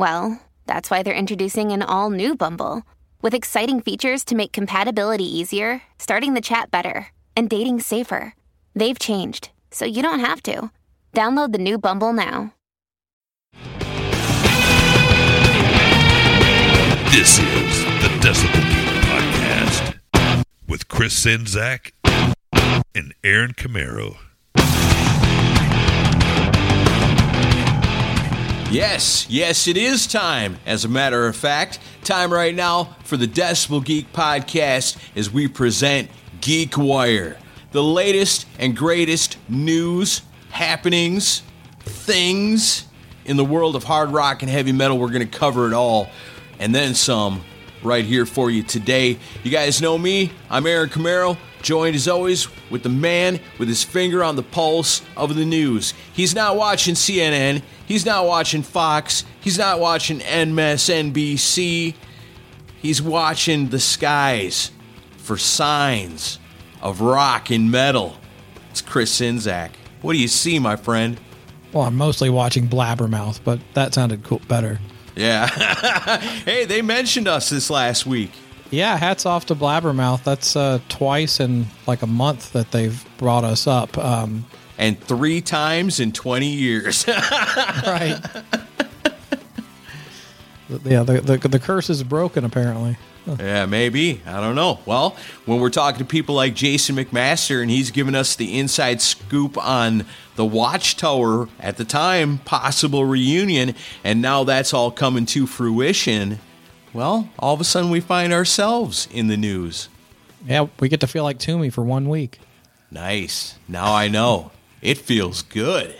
well, that's why they're introducing an all new Bumble with exciting features to make compatibility easier, starting the chat better, and dating safer. They've changed, so you don't have to. Download the new Bumble now. This is the Decibel Geek Podcast with Chris Czynszak and Aaron Camaro. Yes, yes, it is time. As a matter of fact, time right now for the Decibel Geek Podcast as we present Geek Wire, the latest and greatest news, happenings, things in the world of hard rock and heavy metal. We're going to cover it all and then some right here for you today. You guys know me, I'm Aaron Camaro, joined as always with the man with his finger on the pulse of the news. He's not watching CNN, he's not watching Fox, he's not watching MSNBC, he's watching the skies for signs of rock and metal. It's Chris Czynszak. What do you see, my friend? Well, I'm mostly watching Blabbermouth, but that sounded cool, better. Yeah. hey, they mentioned us this last week. Yeah, hats off to Blabbermouth. That's uh, twice in like a month that they've brought us up. Um, And three times in 20 years. right. yeah, the, the the curse is broken apparently. yeah, maybe. I don't know. Well, when we're talking to people like Jason McMaster and he's giving us the inside scoop on the Watchtower at the time, possible reunion, and now that's all coming to fruition, well, all of a sudden we find ourselves in the news. Yeah, we get to feel like Toomey for one week. Nice. Now I know. It feels good.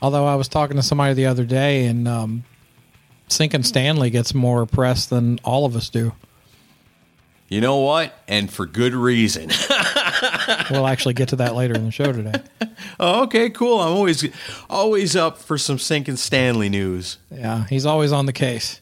Although I was talking to somebody the other day, and um, Sinkin Stanley gets more press than all of us do. You know what? And for good reason. We'll actually get to that later in the show today. oh, okay, cool. I'm always always up for some Sinkin Stanley news. Yeah, he's always on the case.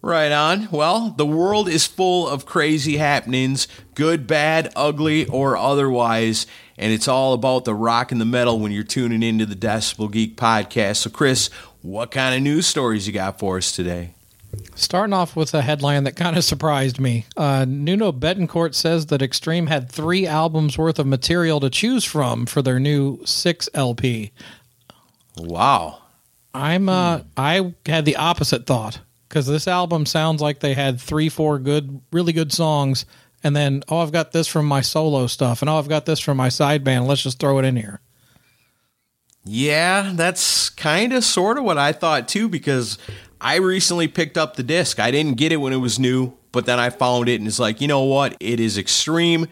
Right on. Well, the world is full of crazy happenings, good, bad, ugly, or otherwise, and it's all about the rock and the metal when you're tuning into the Decibel Geek podcast. So, Chris, what kind of news stories you got for us today? Starting off with a headline that kind of surprised me. Uh, Nuno Bettencourt says that Extreme had three albums worth of material to choose from for their new six LP. Wow. I'm uh, I had the opposite thought because this album sounds like they had three, four good, really good songs, and then oh, I've got this from my solo stuff, and oh, I've got this from my side band. Let's just throw it in here. Yeah, that's kind of sort of what I thought too, because I recently picked up the disc. I didn't get it when it was new, but then I found it and it's like, you know what? It is extreme.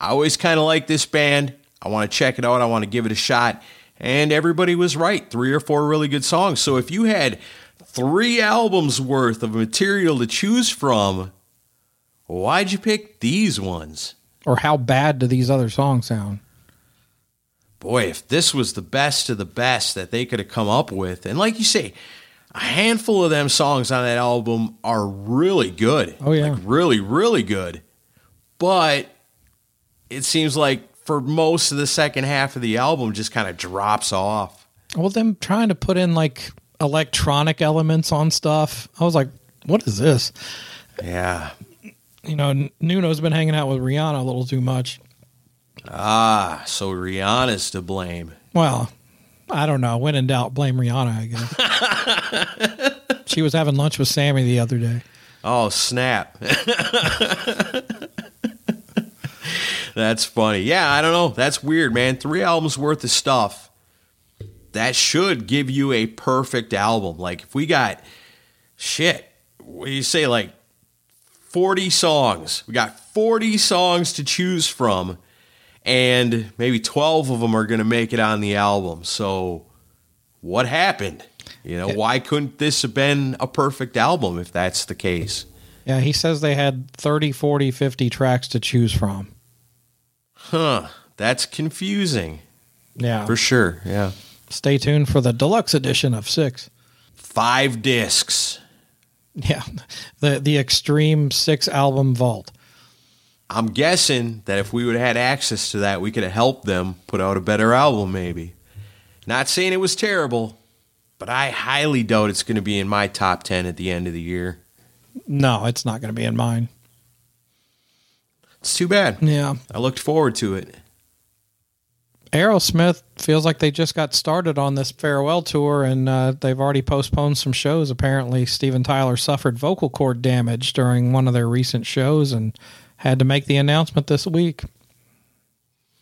I always kind of like this band. I want to check it out. I want to give it a shot. And everybody was right. Three or four really good songs. So if you had three albums worth of material to choose from, why'd you pick these ones? Or how bad do these other songs sound? Boy, if this was the best of the best that they could have come up with, and like you say, a handful of them songs on that album are really good. Oh, yeah. Like really, really good. But it seems like for most of the second half of the album just kind of drops off. Well, them trying to put in like electronic elements on stuff. I was like, what is this? Yeah. You know, Nuno's been hanging out with Rihanna a little too much. Ah, so Rihanna's to blame. Well, I don't know. When in doubt, blame Rihanna, I guess. she was having lunch with Sammy the other day. Oh, snap. That's funny. Yeah, I don't know. That's weird, man. Three albums worth of stuff. That should give you a perfect album. Like if we got shit, what do you say like 40 songs. We got 40 songs to choose from and maybe 12 of them are going to make it on the album. So what happened? You know, why couldn't this have been a perfect album if that's the case? Yeah, he says they had 30, 40, 50 tracks to choose from. Huh. That's confusing. Yeah. For sure. Yeah. Stay tuned for the deluxe edition of six. Five discs. Yeah. The the extreme six album vault. I'm guessing that if we would have had access to that, we could have helped them put out a better album, maybe. Not saying it was terrible, but I highly doubt it's going to be in my top 10 at the end of the year. No, it's not going to be in mine. It's too bad. Yeah. I looked forward to it. Aerosmith feels like they just got started on this farewell tour and uh, they've already postponed some shows. Apparently, Steven Tyler suffered vocal cord damage during one of their recent shows and had to make the announcement this week.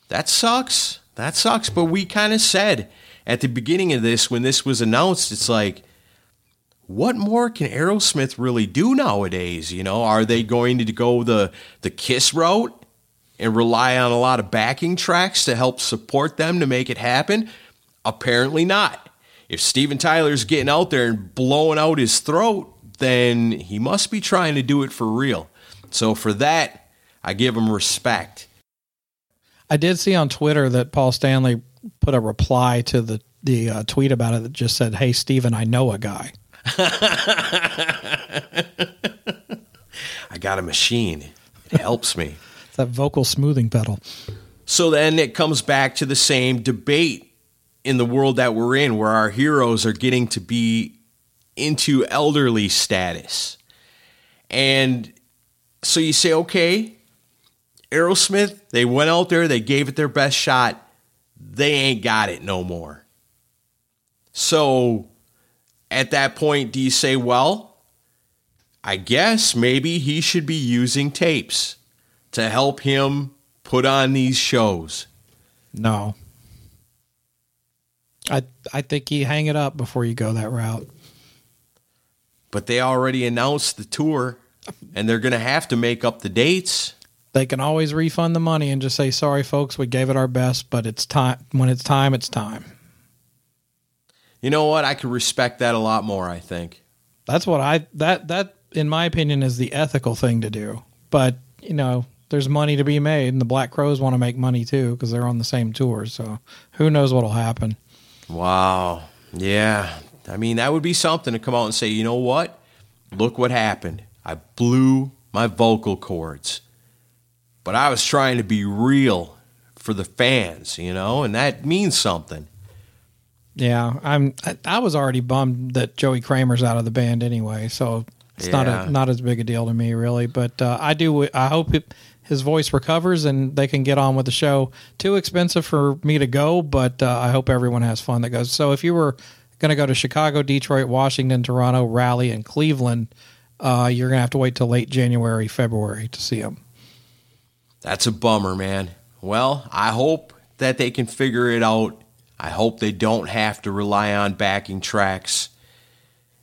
That sucks. That sucks. But we kind of said at the beginning of this, when this was announced, it's like, what more can Aerosmith really do nowadays? You know, are they going to go the the Kiss route and rely on a lot of backing tracks to help support them to make it happen? Apparently not. If Steven Tyler's getting out there and blowing out his throat, then he must be trying to do it for real. So for that, I give him respect. I did see on Twitter that Paul Stanley put a reply to the the uh, tweet about it that just said, "Hey Steven, I know a guy." I got a machine. It helps me. That vocal smoothing pedal. So then it comes back to the same debate in the world that we're in, where our heroes are getting to be into elderly status. And so you say, okay, Aerosmith, they went out there, they gave it their best shot. They ain't got it no more. So at that point, do you say, well, I guess maybe he should be using tapes to help him put on these shows? No. I I think you hang it up before you go that route. But they already announced the tour and they're going to have to make up the dates. They can always refund the money and just say, "Sorry, folks, we gave it our best, but it's time. When it's time, it's time." You know what? I could respect that a lot more, I think. That's what I that that in my opinion is the ethical thing to do. But, you know, there's money to be made and the Black Crowes want to make money too because they're on the same tour, so who knows what'll happen. Wow. Yeah. I mean, that would be something to come out and say, you know what? Look what happened. I blew my vocal cords. But I was trying to be real for the fans, you know, and that means something. Yeah, I'm. I, I was already bummed that Joey Kramer's out of the band anyway, so it's not a not as big a deal to me really. But uh, I do. I hope it, his voice recovers and they can get on with the show. Too expensive for me to go, but uh, I hope everyone has fun that goes. So if you were going to go to Chicago, Detroit, Washington, Toronto, Raleigh, and Cleveland, uh, you're going to have to wait till late January, February to see them. That's a bummer, man. Well, I hope that they can figure it out. I hope they don't have to rely on backing tracks.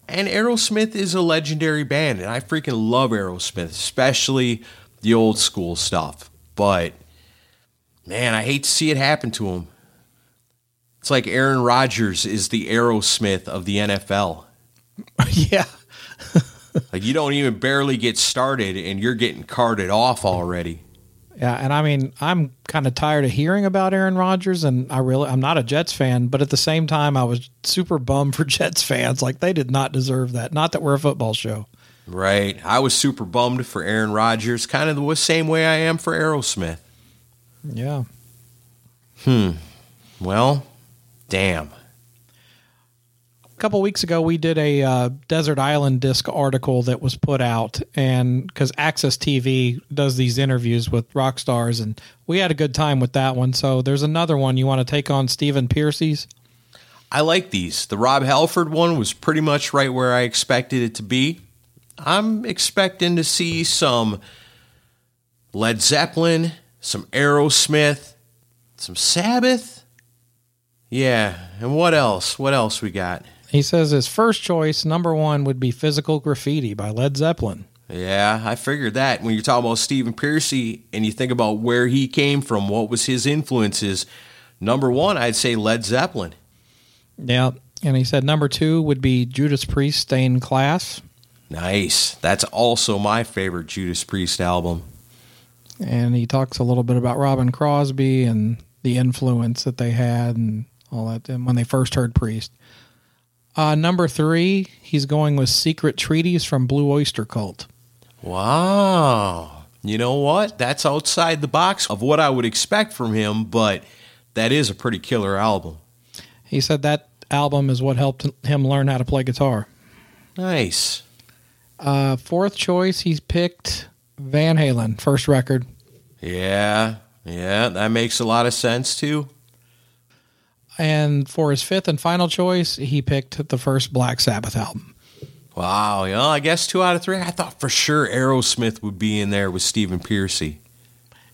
And Aerosmith is a legendary band, and I freaking love Aerosmith, especially the old school stuff. But man, I hate to see it happen to him. It's like Aaron Rodgers is the Aerosmith of the NFL. yeah, Like you don't even barely get started, and you're getting carted off already. Yeah, and I mean, I'm kind of tired of hearing about Aaron Rodgers, and I really, I'm not a Jets fan, but at the same time, I was super bummed for Jets fans. Like they did not deserve that. Not that we're a football show. Right. I was super bummed for Aaron Rodgers, kind of the same way I am for Aerosmith. Yeah. Hmm. Well, damn. A couple weeks ago, we did a uh, Desert Island Disc article that was put out, and because AXS TV does these interviews with rock stars, and we had a good time with that one. So there's another one you want to take on Stephen Pearcy's. I like these. The Rob Halford one was pretty much right where I expected it to be. I'm expecting to see some Led Zeppelin, some Aerosmith, some Sabbath. Yeah, and what else? What else we got? He says his first choice, number one, would be Physical Graffiti by Led Zeppelin. Yeah, I figured that. When you're talking about Stephen Pearcy and you think about where he came from, what was his influences, number one, I'd say Led Zeppelin. Yeah. And he said number two would be Judas Priest Stained Class. Nice. That's also my favorite Judas Priest album. And he talks a little bit about Robin Crosby and the influence that they had and all that and when they first heard Priest. Uh, number three, he's going with Secret Treaties from Blue Oyster Cult. Wow. You know what? That's outside the box of what I would expect from him, but that is a pretty killer album. He said that album is what helped him learn how to play guitar. Nice. Uh, fourth choice, he's picked Van Halen, first record. Yeah, yeah, that makes a lot of sense too. And for his fifth and final choice, he picked the first Black Sabbath album. Wow, you know, I guess two out of three. I thought for sure Aerosmith would be in there with Stephen Pearcy.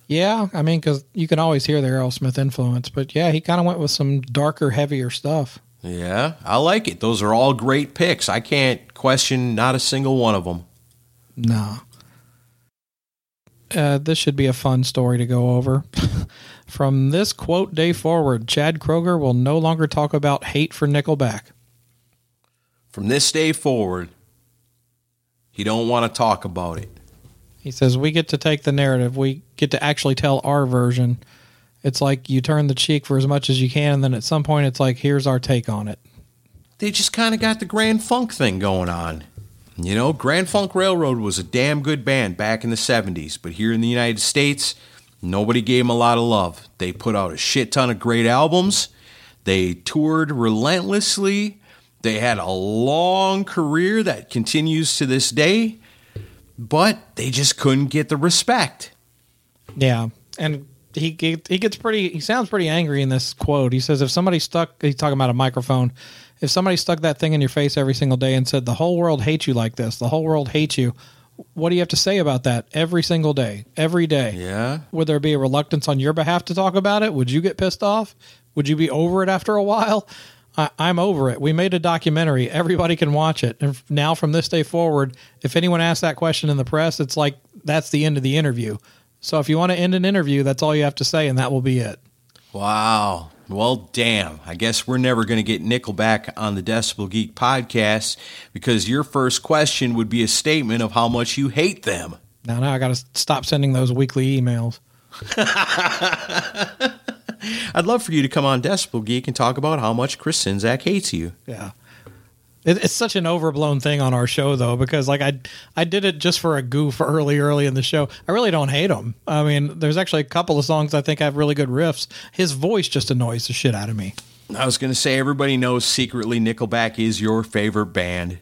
Yeah, I mean, because you can always hear the Aerosmith influence, but yeah, he kind of went with some darker, heavier stuff. Yeah, I like it. Those are all great picks. I can't question not a single one of them. No. Uh, this should be a fun story to go over. From this quote day forward, Chad Kroeger will no longer talk about hate for Nickelback. From this day forward, he don't want to talk about it. He says we get to take the narrative. We get to actually tell our version. It's like you turn the cheek for as much as you can, and then at some point, it's like here's our take on it. They just kind of got the Grand Funk thing going on. You know, Grand Funk Railroad was a damn good band back in the 70s, but here in the United States, nobody gave them a lot of love. They put out a shit ton of great albums. They toured relentlessly. They had a long career that continues to this day, but they just couldn't get the respect. Yeah, and he get- he gets pretty. He sounds pretty angry in this quote. He says, "If somebody stuck, he's talking about a microphone. If somebody stuck that thing in your face every single day and said the whole world hates you like this, the whole world hates you, what do you have to say about that every single day, every day? Yeah. Would there be a reluctance on your behalf to talk about it? Would you get pissed off? Would you be over it after a while? I, I'm over it. We made a documentary. Everybody can watch it. And now, from this day forward, if anyone asks that question in the press, it's like that's the end of the interview. So if you want to end an interview, that's all you have to say, and that will be it. Wow. Well, damn. I guess we're never going to get Nickelback on the Decibel Geek podcast because your first question would be a statement of how much you hate them. Now, now I got to stop sending those weekly emails. I'd love for you to come on Decibel Geek and talk about how much Chris Czynszak hates you. Yeah. It, it's such an overblown thing on our show, though, because like I, I did it just for a goof early, early in the show. I really don't hate him. I mean, there's actually a couple of songs I think have really good riffs. His voice just annoys the shit out of me. I was going to say everybody knows secretly Nickelback is your favorite band.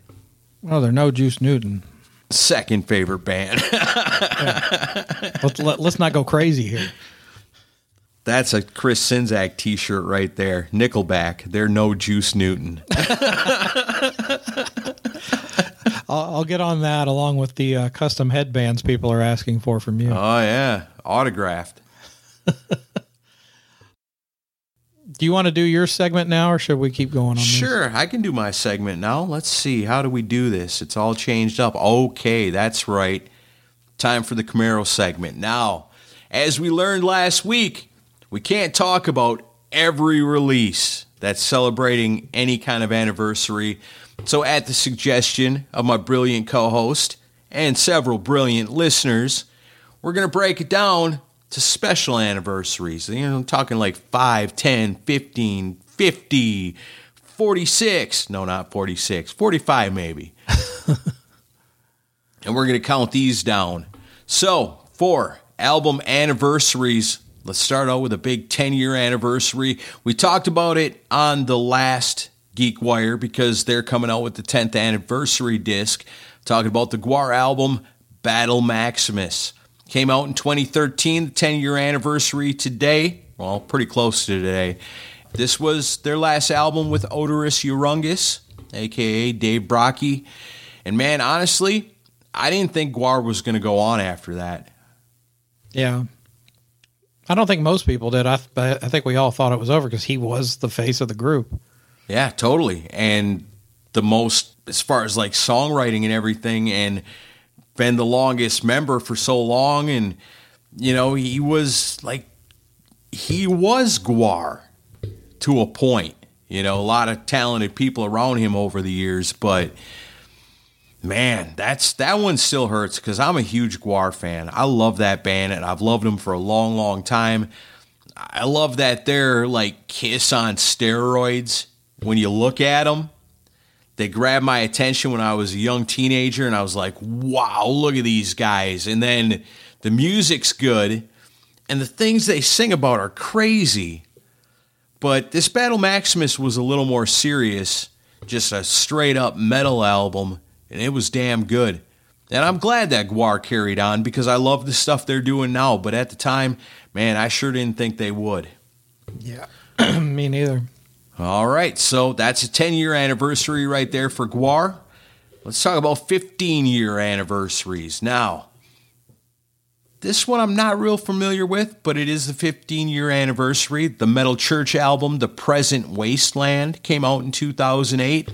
Oh, they're no Juice Newton. Second favorite band. Let's let, let's not go crazy here. That's a Chris Czynszak t shirt right there. Nickelback. They're no Juice Newton. I'll, I'll get on that along with the uh, custom headbands people are asking for from you. Oh, yeah. Autographed. do you want to do your segment now, or should we keep going on? this? Sure, I can do my segment now. Let's see. How do we do this? It's all changed up. Okay, that's right. Time for the Camaro segment. Now, as we learned last week, we can't talk about every release that's celebrating any kind of anniversary. So, at the suggestion of my brilliant co host and several brilliant listeners, we're going to break it down to special anniversaries. You know, I'm talking like 5, 10, 15, 50, 46. No, not 46, 45 maybe. and we're going to count these down. So, for album anniversaries, let's start out with a big 10 year anniversary. We talked about it on the last Geek Wire because they're coming out with the 10th anniversary disc. Talking about the Gwar album, Battle Maximus. Came out in 2013, the 10 year anniversary today. Well, pretty close to today. This was their last album with Oderus Urungus, aka Dave Brockie. And man, honestly, I didn't think Gwar was going to go on after that. Yeah. I don't think most people did. I, I think we all thought it was over because he was the face of the group. Yeah, totally. And the most, as far as like songwriting and everything, and been the longest member for so long. And, you know, he was like, he was Gwar to a point. You know, a lot of talented people around him over the years, but man, that's that one still hurts because I'm a huge Gwar fan. I love that band and I've loved them for a long, long time. I love that they're like Kiss on steroids. When you look at them, they grabbed my attention when I was a young teenager, and I was like, wow, look at these guys. And then the music's good, and the things they sing about are crazy. But this Battle Maximus was a little more serious, just a straight up metal album, and it was damn good. And I'm glad that Gwar carried on because I love the stuff they're doing now. But at the time, man, I sure didn't think they would. Yeah, me neither. All right, so that's a 10 year anniversary right there for Gwar. Let's talk about 15 year anniversaries. Now, this one I'm not real familiar with, but it is the 15 year anniversary. The Metal Church album, The Present Wasteland, came out in 2008.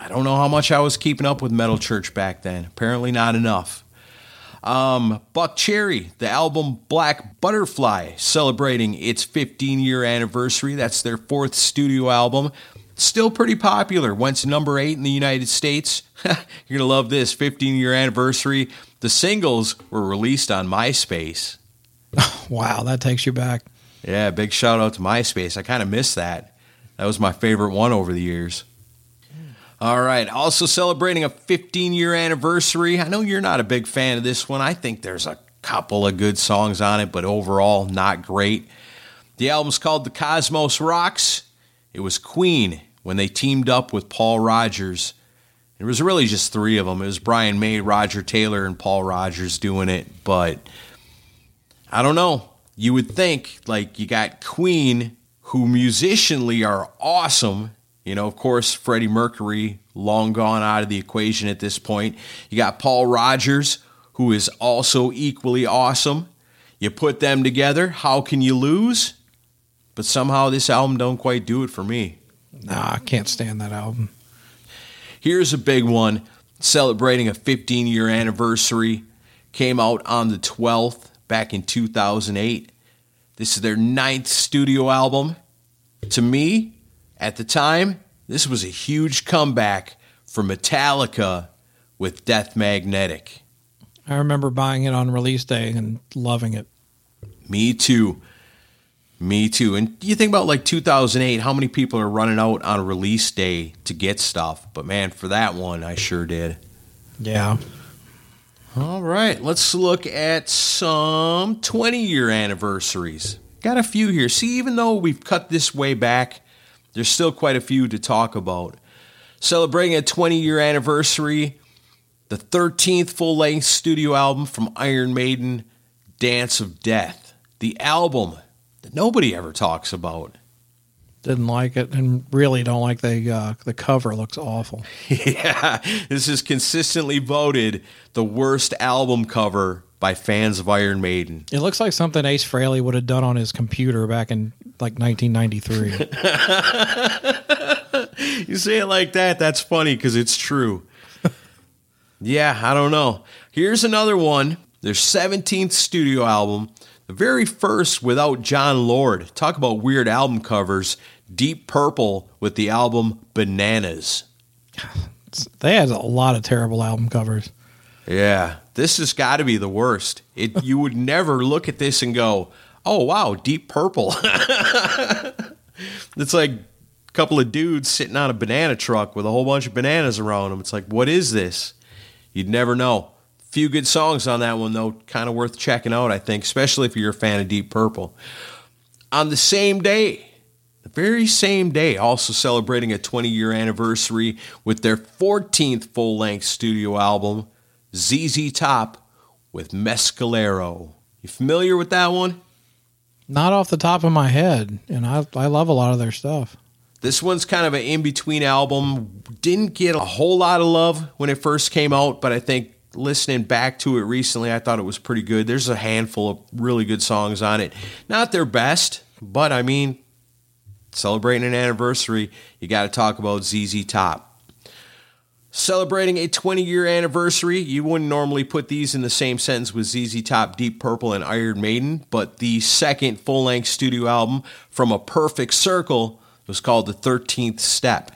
I don't know how much I was keeping up with Metal Church back then. Apparently, not enough. Um, Buckcherry, the album Black Butterfly, celebrating its 15 year anniversary. That's their fourth studio album. Still pretty popular. Went to number eight in the United States. You're going to love this 15 year anniversary. The singles were released on MySpace. Wow, that takes you back. Yeah, big shout out to MySpace. I kind of missed that. That was my favorite one over the years. All right. Also celebrating a 15 year anniversary. I know you're not a big fan of this one. I think there's a couple of good songs on it, but overall, not great. The album's called The Cosmos Rocks. It was Queen when they teamed up with Paul Rodgers. It was really just three of them. It was Brian May, Roger Taylor, and Paul Rodgers doing it. But I don't know. You would think, like, you got Queen, who musicianly are awesome you know, of course, Freddie Mercury, long gone out of the equation at this point. You got Paul Rodgers, who is also equally awesome. You put them together, how can you lose? But somehow this album don't quite do it for me. Nah, I can't stand that album. Here's a big one celebrating a 15 year anniversary. Came out on the 12th back in 2008. This is their ninth studio album. To me, at the time, this was a huge comeback for Metallica with Death Magnetic. I remember buying it on release day and loving it. Me too. Me too. And you think about like 2008, how many people are running out on release day to get stuff? But man, for that one, I sure did. Yeah. All right, let's look at some 20 year anniversaries. Got a few here. See, even though we've cut this way back, there's still quite a few to talk about. Celebrating a 20 year anniversary, the 13th full length studio album from Iron Maiden, Dance of Death. The album that nobody ever talks about. Didn't like it and really don't like the uh, the cover looks awful. yeah, this is consistently voted the worst album cover by fans of Iron Maiden. It looks like something Ace Frehley would have done on his computer back in like 1993. you say it like that, that's funny because it's true. yeah, I don't know. Here's another one their 17th studio album, the very first without Jon Lord. Talk about weird album covers. Deep Purple with the album Bananas. they had a lot of terrible album covers. Yeah, this has got to be the worst. It you would never look at this and go, "Oh wow, Deep Purple." it's like a couple of dudes sitting on a banana truck with a whole bunch of bananas around them. It's like, what is this? You'd never know. Few good songs on that one though, kind of worth checking out. I think, especially if you're a fan of Deep Purple. On the same day, the very same day, also celebrating a 20 year anniversary with their 14th full length studio album. ZZ Top with Mescalero. You familiar with that one? Not off the top of my head, and I I love a lot of their stuff. This one's kind of an in between album. Didn't get a whole lot of love when it first came out, but I think listening back to it recently, I thought it was pretty good. There's a handful of really good songs on it. Not their best, but I mean, celebrating an anniversary, you got to talk about ZZ Top celebrating a 20 year anniversary. You wouldn't normally put these in the same sentence with ZZ Top, Deep Purple, and Iron Maiden, but the second full length studio album from A Perfect Circle was called The 13th Step.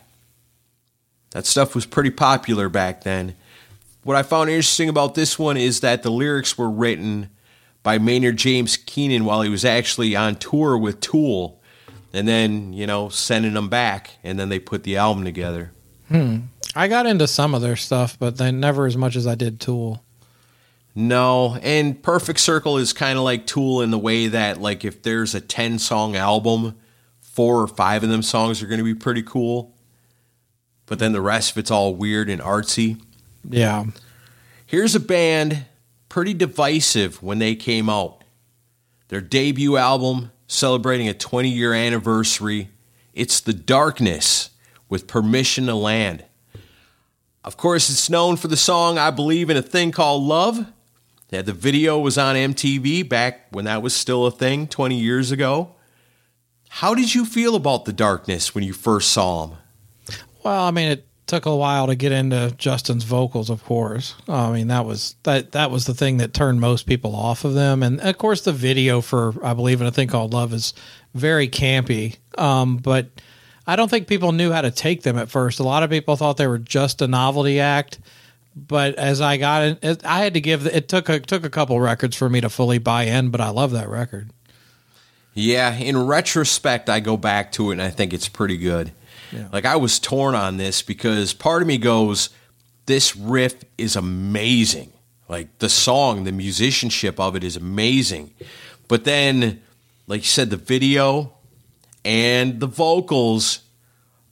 That stuff was pretty popular back then. What I found interesting about this one is that the lyrics were written by Maynard James Keenan while he was actually on tour with Tool, and then, you know, sending them back, and then they put the album together. Hmm. I got into some of their stuff, but then never as much as I did Tool. No, and Perfect Circle is kind of like Tool in the way that, like, if there's a 10 song album, four or five of them songs are going to be pretty cool. But then the rest of it's all weird and artsy. Yeah. Here's a band pretty divisive when they came out. Their debut album celebrating a 20 year anniversary. It's The Darkness with Permission to Land. Of course, it's known for the song I Believe in a Thing Called Love. Yeah, the video was on MTV back when that was still a thing 20 years ago. How did you feel about The Darkness when you first saw him? Well, I mean, it took a while to get into Justin's vocals, of course. I mean, that was that that was the thing that turned most people off of them, and of course, the video for "I Believe in a Thing Called Love" is very campy. Um, but I don't think people knew how to take them at first. A lot of people thought they were just a novelty act. But as I got it, it I had to give. It took a took a couple records for me to fully buy in. But I love that record. Yeah, in retrospect, I go back to it and I think it's pretty good. Yeah. Like I was torn on this because part of me goes, this riff is amazing. Like the song, the musicianship of it is amazing. But then, like you said, the video and the vocals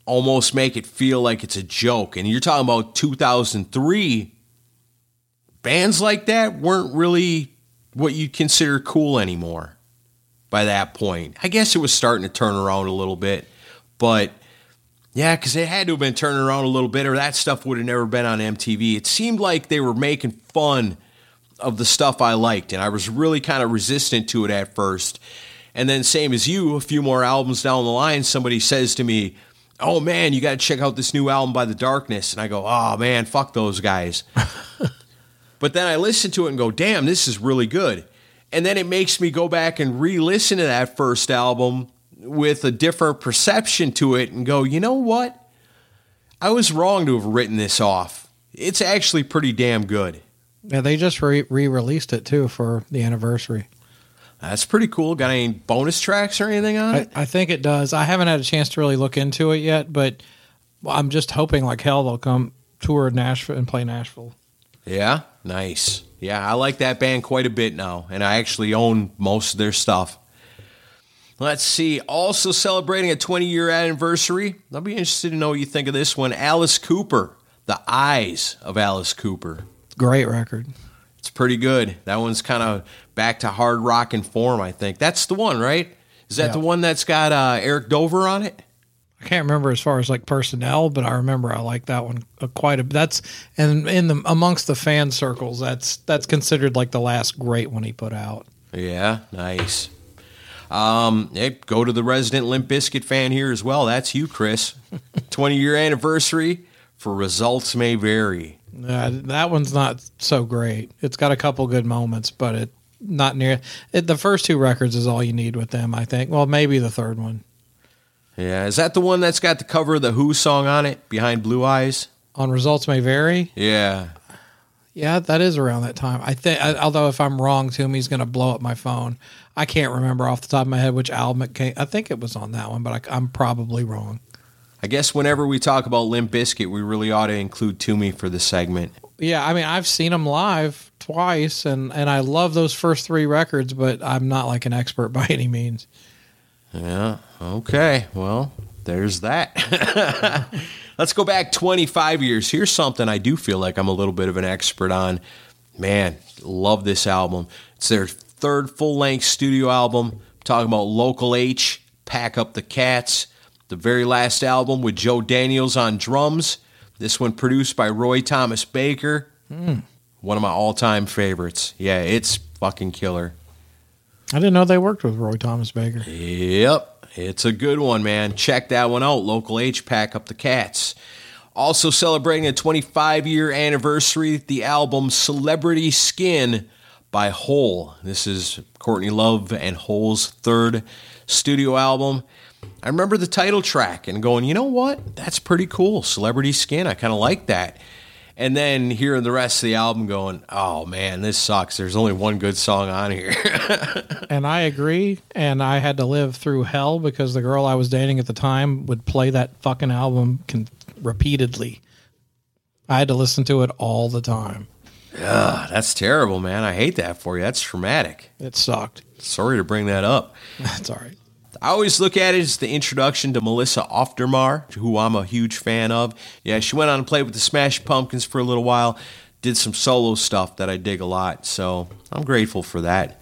almost make it feel like it's a joke. And you're talking about 2003. Bands like that weren't really what you'd consider cool anymore by that point. I guess it was starting to turn around a little bit, but yeah, because it had to have been turning around a little bit, or that stuff would have never been on MTV. It seemed like they were making fun of the stuff I liked, and I was really kind of resistant to it at first. And then, same as you, a few more albums down the line, somebody says to me, Oh man, you got to check out this new album by The Darkness. And I go, Oh man, fuck those guys. but then I listen to it and go, Damn, this is really good. And then it makes me go back and re listen to that first album with a different perception to it and go, you know what? I was wrong to have written this off. It's actually pretty damn good. Yeah, they just re released it too for the anniversary. That's pretty cool. Got any bonus tracks or anything on it? I, I think it does. I haven't had a chance to really look into it yet, but I'm just hoping like hell they'll come tour Nashville and play Nashville. Yeah, nice. Yeah, I like that band quite a bit now, and I actually own most of their stuff. Let's see. Also celebrating a 20 year anniversary. I'll be interested to know what you think of this one. Alice Cooper, The Eyes of Alice Cooper. Great record. It's pretty good. That one's kind of back to hard rock and form, I think. That's the one, right? Is that yeah. the one that's got uh, Eric Dover on it? I can't remember as far as like personnel, but I remember I like that one uh, quite a. That's and in the amongst the fan circles, that's that's considered like the last great one he put out. Yeah, nice. Um, hey, go to the resident Limp Bizkit fan here as well. That's you, Chris. 20 year anniversary for results may vary. Uh, that one's not so great. It's got a couple good moments, but it not near it, the first two records is all you need with them. I think. Well, maybe the third one. Yeah, is that the one that's got the cover of the Who song on it behind Blue Eyes? On results may vary. Yeah. Yeah, that is around that time. I think. Although if I'm wrong, Toomey's going to blow up my phone. I can't remember off the top of my head which album it came. I think it was on that one, but I, am probably wrong. I guess whenever we talk about Limp Bizkit, we really ought to include Toomey for the segment. Yeah, I mean, I've seen them live twice, and and I love those first three records, but I'm not like an expert by any means. Yeah. Okay. Well, there's that. Let's go back 25 years. Here's something I do feel like I'm a little bit of an expert on. Man, love this album. It's their third full length studio album. I'm talking about Local H, Pack Up the Cats. The very last album with Joe Daniels on drums. This one produced by Roy Thomas Baker. Mm. One of my all time favorites. Yeah, it's fucking killer. I didn't know they worked with Roy Thomas Baker. Yep. It's a good one, man. Check that one out. Local H Pack Up the Cats. Also celebrating a 25 year anniversary, the album Celebrity Skin by Hole. This is Courtney Love and Hole's third studio album. I remember the title track and going, you know what? That's pretty cool. Celebrity Skin. I kind of like that. And then hearing the rest of the album going, oh man, this sucks. There's only one good song on here. And I agree. And I had to live through hell because the girl I was dating at the time would play that fucking album con- repeatedly. I had to listen to it all the time. Ugh, that's terrible, man. I hate that for you. That's traumatic. It sucked. Sorry to bring that up. That's all right. I always look at it as the introduction to Melissa Auf der Maur, who I'm a huge fan of. Yeah, she went on to play with the Smash Pumpkins for a little while, did some solo stuff that I dig a lot, so I'm grateful for that.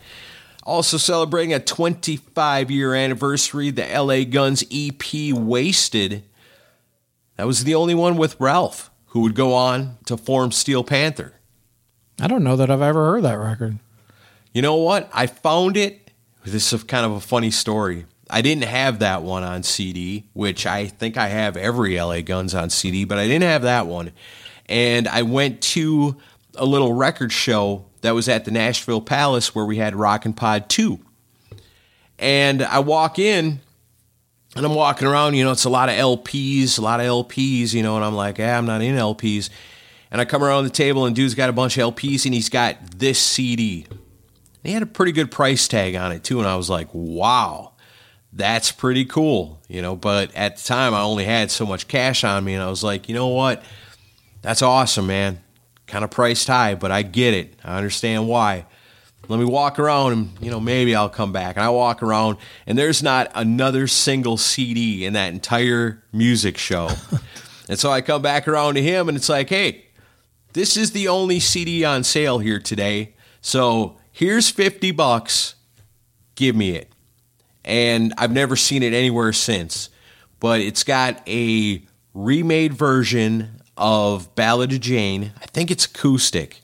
Also celebrating a 25 year anniversary, the LA Guns EP Wasted. That was the only one with Ralph, who would go on to form Steel Panther. I don't know that I've ever heard that record. You know what? I found it. This is kind of a funny story. I didn't have that one on CD, which I think I have every LA Guns on CD, but I didn't have that one. And I went to a little record show that was at the Nashville Palace where we had Rockin' Pod 2. And I walk in and I'm walking around, you know, it's a lot of LPs, a lot of LPs, you know, and I'm like, yeah, I'm not in LPs. And I come around the table and dude's got a bunch of LPs and he's got this CD. He had a pretty good price tag on it too, and I was like, wow, that's pretty cool, you know. But at the time, I only had so much cash on me, and I was like, you know what, that's awesome, man. Kind of priced high, but I get it. I understand why. Let me walk around and, you know, maybe I'll come back. And I walk around and there's not another single CD in that entire music show. and so I come back around to him and it's like, hey, this is the only CD on sale here today. So here's 50 bucks. Give me it. And I've never seen it anywhere since. But it's got a remade version of Ballad of Jane. I think it's acoustic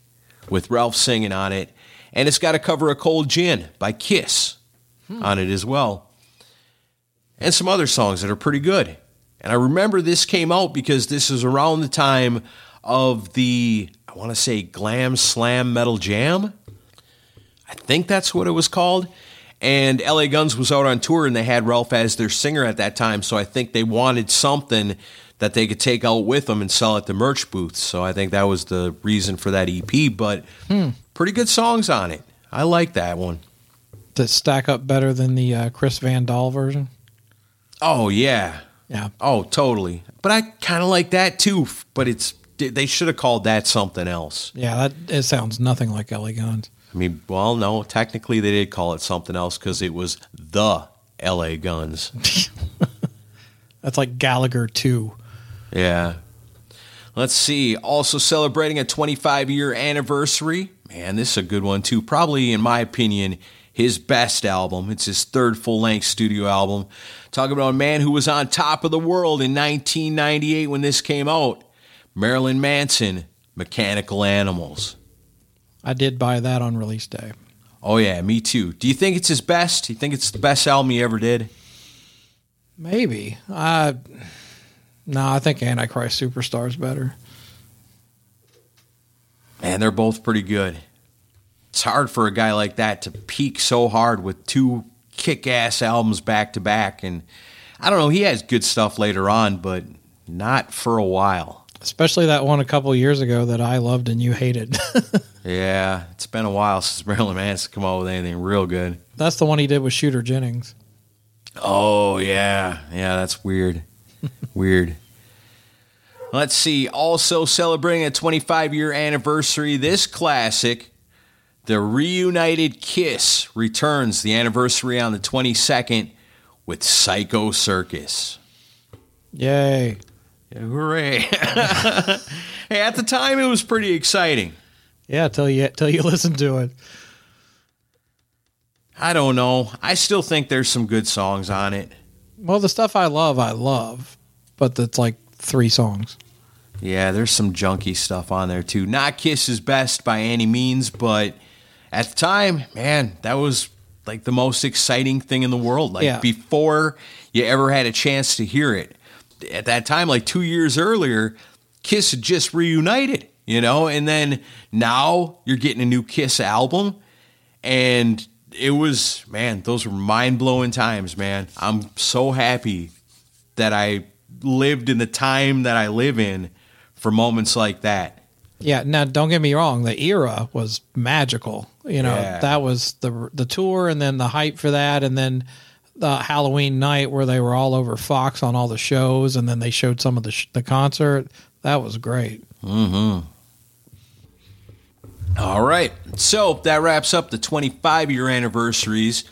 with Ralph singing on it. And it's got a cover of Cold Gin by Kiss on it as well. And some other songs that are pretty good. And I remember this came out because this is around the time of the, I want to say, Glam Slam Metal Jam. I think that's what it was called. And LA Guns was out on tour and they had Ralph as their singer at that time. So I think they wanted something that they could take out with them and sell at the merch booths. So I think that was the reason for that EP. But pretty good songs on it. I like that one. Does it stack up better than the uh, Chris Van Dahl version? Oh, yeah. Yeah. Oh, totally. But I kind of like that too. But it's they should have called that something else. Yeah, that it sounds nothing like LA Guns. I mean, well, no, technically they did call it something else because it was the L.A. Guns. That's like Gallagher 2. Yeah. Let's see. Also celebrating a 25 year anniversary. Man, this is a good one too. Probably, in my opinion, his best album. It's his third full length studio album. Talking about a man who was on top of the world in 1998 when this came out Marilyn Manson, Mechanical Animals. I did buy that on release day. Oh, yeah, me too. Do you think it's his best? Do you think it's the best album he ever did? Maybe. Uh, no, I think Antichrist Superstar is better. Man, they're both pretty good. It's hard for a guy like that to peak so hard with two kick ass albums back to back. And I don't know, he has good stuff later on, but not for a while. Especially that one a couple years ago that I loved and you hated. Yeah, it's been a while since Marilyn Manson come out with anything real good. That's the one he did with Shooter Jennings. Oh yeah, yeah, that's weird. weird. Let's see. Also celebrating a 25 year anniversary, this classic, the reunited Kiss, returns the anniversary on the 22nd with Psycho Circus. Yay. Hooray! hey, at the time it was pretty exciting. Yeah, till you till you listen to it. I don't know. I still think there's some good songs on it. Well, the stuff I love, I love, but it's like three songs. Yeah, there's some junky stuff on there too. Not Kiss's best by any means, but at the time, man, that was like the most exciting thing in the world. Like Yeah. before you ever had a chance to hear it. At that time, like two years earlier, Kiss had just reunited, you know, and then now you're getting a new Kiss album. And it was man, those were mind blowing times, man. I'm so happy that I lived in the time that I live in for moments like that. Yeah, now don't get me wrong, the era was magical. You know, Yeah. that was the the tour and then the hype for that and then the Halloween night where they were all over Fox on all the shows and then they showed some of the sh- the concert. That was great. All right. So that wraps up the 25 year anniversaries.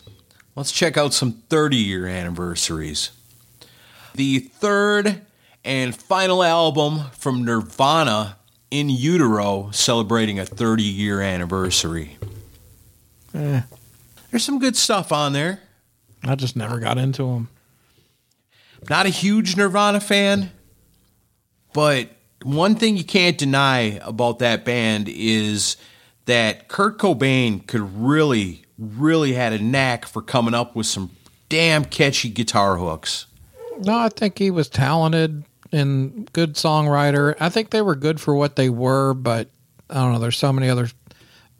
Let's check out some 30 year anniversaries. The third and final album from Nirvana, In Utero, celebrating a 30 year anniversary. Eh, There's some good stuff on there. I just never got into them. Not a huge Nirvana fan, but one thing you can't deny about that band is that Kurt Cobain could really, really had a knack for coming up with some damn catchy guitar hooks. No, I think he was talented and good songwriter. I think they were good for what they were, but I don't know. There's so many other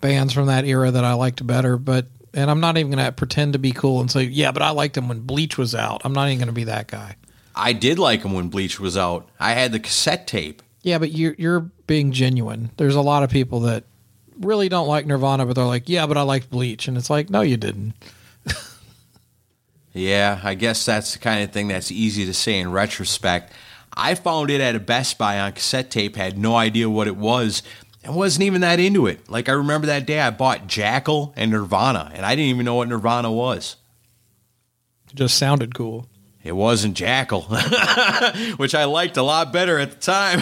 bands from that era that I liked better. But and I'm not even going to pretend to be cool and say, yeah, but I liked him when Bleach was out. I'm not even going to be that guy. I did like him when Bleach was out. I had the cassette tape. Yeah, but you're you're being genuine. There's a lot of people that really don't like Nirvana, but they're like, yeah, but I liked Bleach, and it's like, no, you didn't. Yeah, I guess that's the kind of thing that's easy to say in retrospect. I found it at a Best Buy on cassette tape, had no idea what it was, and wasn't even that into it. Like, I remember that day I bought Jackyl and Nirvana, and I didn't even know what Nirvana was. It just sounded cool. It wasn't Jackyl, which I liked a lot better at the time.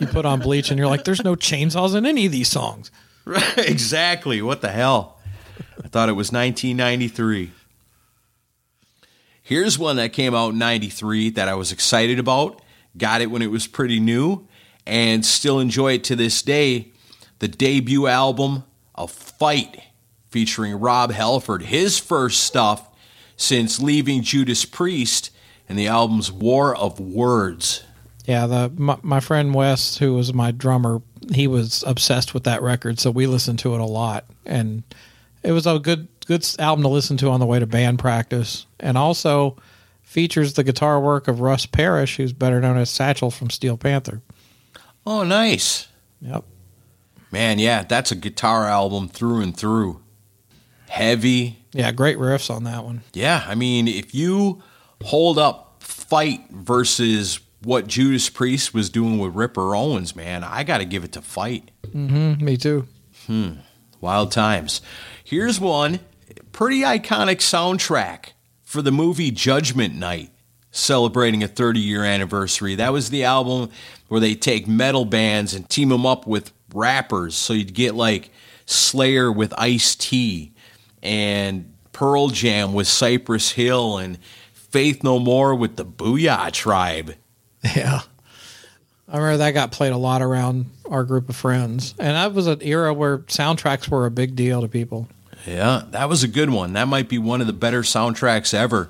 You put on Bleach, and you're like, there's no chainsaws in any of these songs. Right, exactly. What the hell? I thought it was 1993. Here's one that came out in 93 that I was excited about. Got it when it was pretty new and still enjoy it to this day. The debut album, A Fight, featuring Rob Halford, his first stuff since leaving Judas Priest, and the album's War of Words. Yeah, the my, my friend Wes, who was my drummer, he was obsessed with that record, so we listened to it a lot, and it was a good good album to listen to on the way to band practice, and also features the guitar work of Russ Parrish, who's better known as Satchel from Steel Panther. Oh, nice. Yep. Man, yeah, that's a guitar album through and through. Heavy, Yeah, great riffs on that one. Yeah, I mean, if you hold up fight versus what Judas Priest was doing with Ripper Owens, man, I got to give it to fight. Mm, me too. Hmm. Wild times. Here's one pretty iconic soundtrack for the movie Judgment Night, celebrating a 30 year anniversary. That was the album where they take metal bands and team them up with rappers. So you'd get like Slayer with Ice T and Pearl Jam with Cypress Hill and Faith No More with the Booyah Tribe. Yeah. I remember that got played a lot around our group of friends, and that was an era where soundtracks were a big deal to people. Yeah, that was a good one. That might be one of the better soundtracks ever.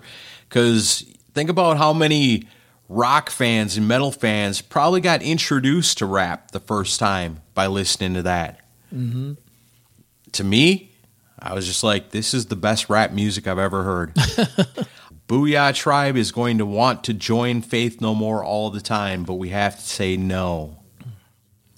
Because think about how many rock fans and metal fans probably got introduced to rap the first time by listening to that. Mm-hmm. To me, I was just like, this is the best rap music I've ever heard. Boo-Yaa T.R.I.B.E. is going to want to join Faith No More all the time, but we have to say no.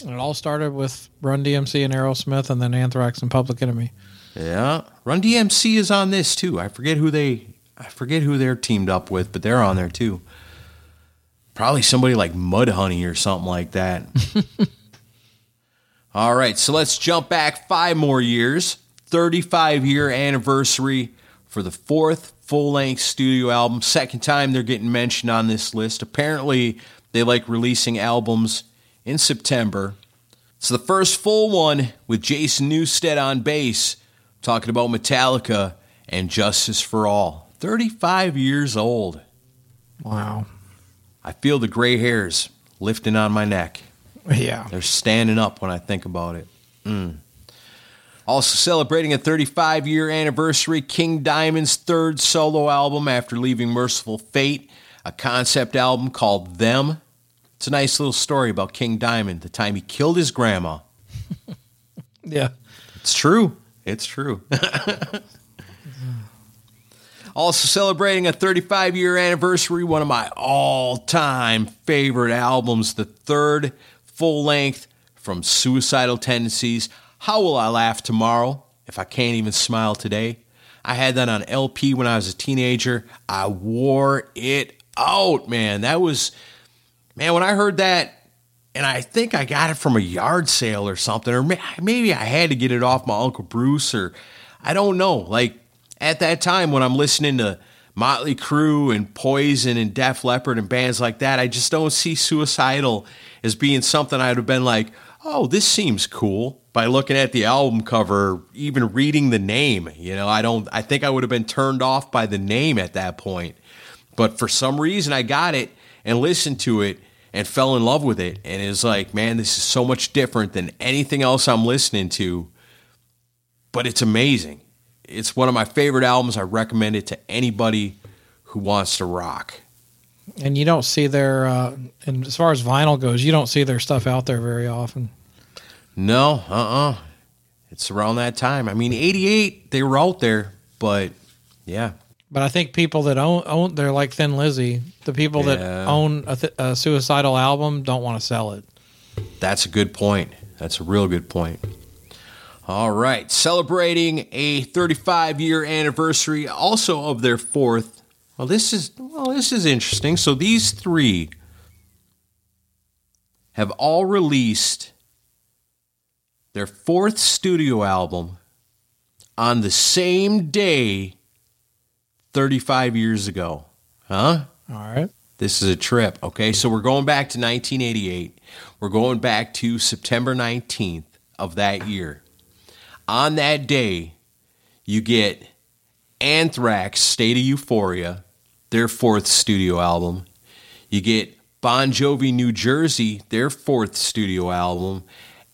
And it all started with Run DMC and Aerosmith, and then Anthrax and Public Enemy. Yeah, Run DMC is on this too. I forget who they, I forget who they're teamed up with, but they're on there too. Probably somebody like Mudhoney or something like that. All right, so let's jump back five more years. 35 year anniversary for the fourth full length studio album. Second time they're getting mentioned on this list. Apparently, they like releasing albums in September. It's the first full one with Jason Newsted on bass, talking about Metallica and Justice for All. 35 years old. Wow. I feel the gray hairs lifting on my neck. Yeah. They're standing up when I think about it. Mm. Also celebrating a 35 year anniversary, King Diamond's third solo album after leaving Mercyful Fate, a concept album called Them. It's a nice little story about King Diamond, the time he killed his grandma. Yeah. It's true. It's true. Also celebrating a 35 year anniversary, one of my all time favorite albums, the third full length from Suicidal Tendencies. How Will I Laugh Tomorrow If I Can't Even Smile Today? I had that on LP when I was a teenager. I wore it out, man. That was, man, when I heard that, and I think I got it from a yard sale or something, or maybe I had to get it off my Uncle Bruce, or I don't know. Like at that time when I'm listening to Motley Crue and Poison and Def Leppard and bands like that, I just don't see Suicidal as being something I'd have been like, oh, this seems cool by looking at the album cover, even reading the name. You know, I don't, I think I would have been turned off by the name at that point. But for some reason, I got it and listened to it and fell in love with it. And it's like, man, this is so much different than anything else I'm listening to. But it's amazing. It's one of my favorite albums. I recommend it to anybody who wants to rock. And you don't see their, uh, and as far as vinyl goes, you don't see their stuff out there very often. No, uh uh-uh. uh It's around that time. I mean, 88, they were out there, but yeah, but I think people that own own they're like Thin Lizzy. The people yeah. that own a, th- a suicidal album don't want to sell it. That's a good point. That's a real good point. All right, celebrating a 35 year anniversary, also of their fourth. Well, this is well, this is interesting. So these three have all released their fourth studio album on the same day 35 years ago. Huh? All right. This is a trip. Okay. So we're going back to 1988. We're going back to September 19th of that year. On that day, you get Anthrax State of Euphoria, their fourth studio album. You get Bon Jovi New Jersey, their fourth studio album.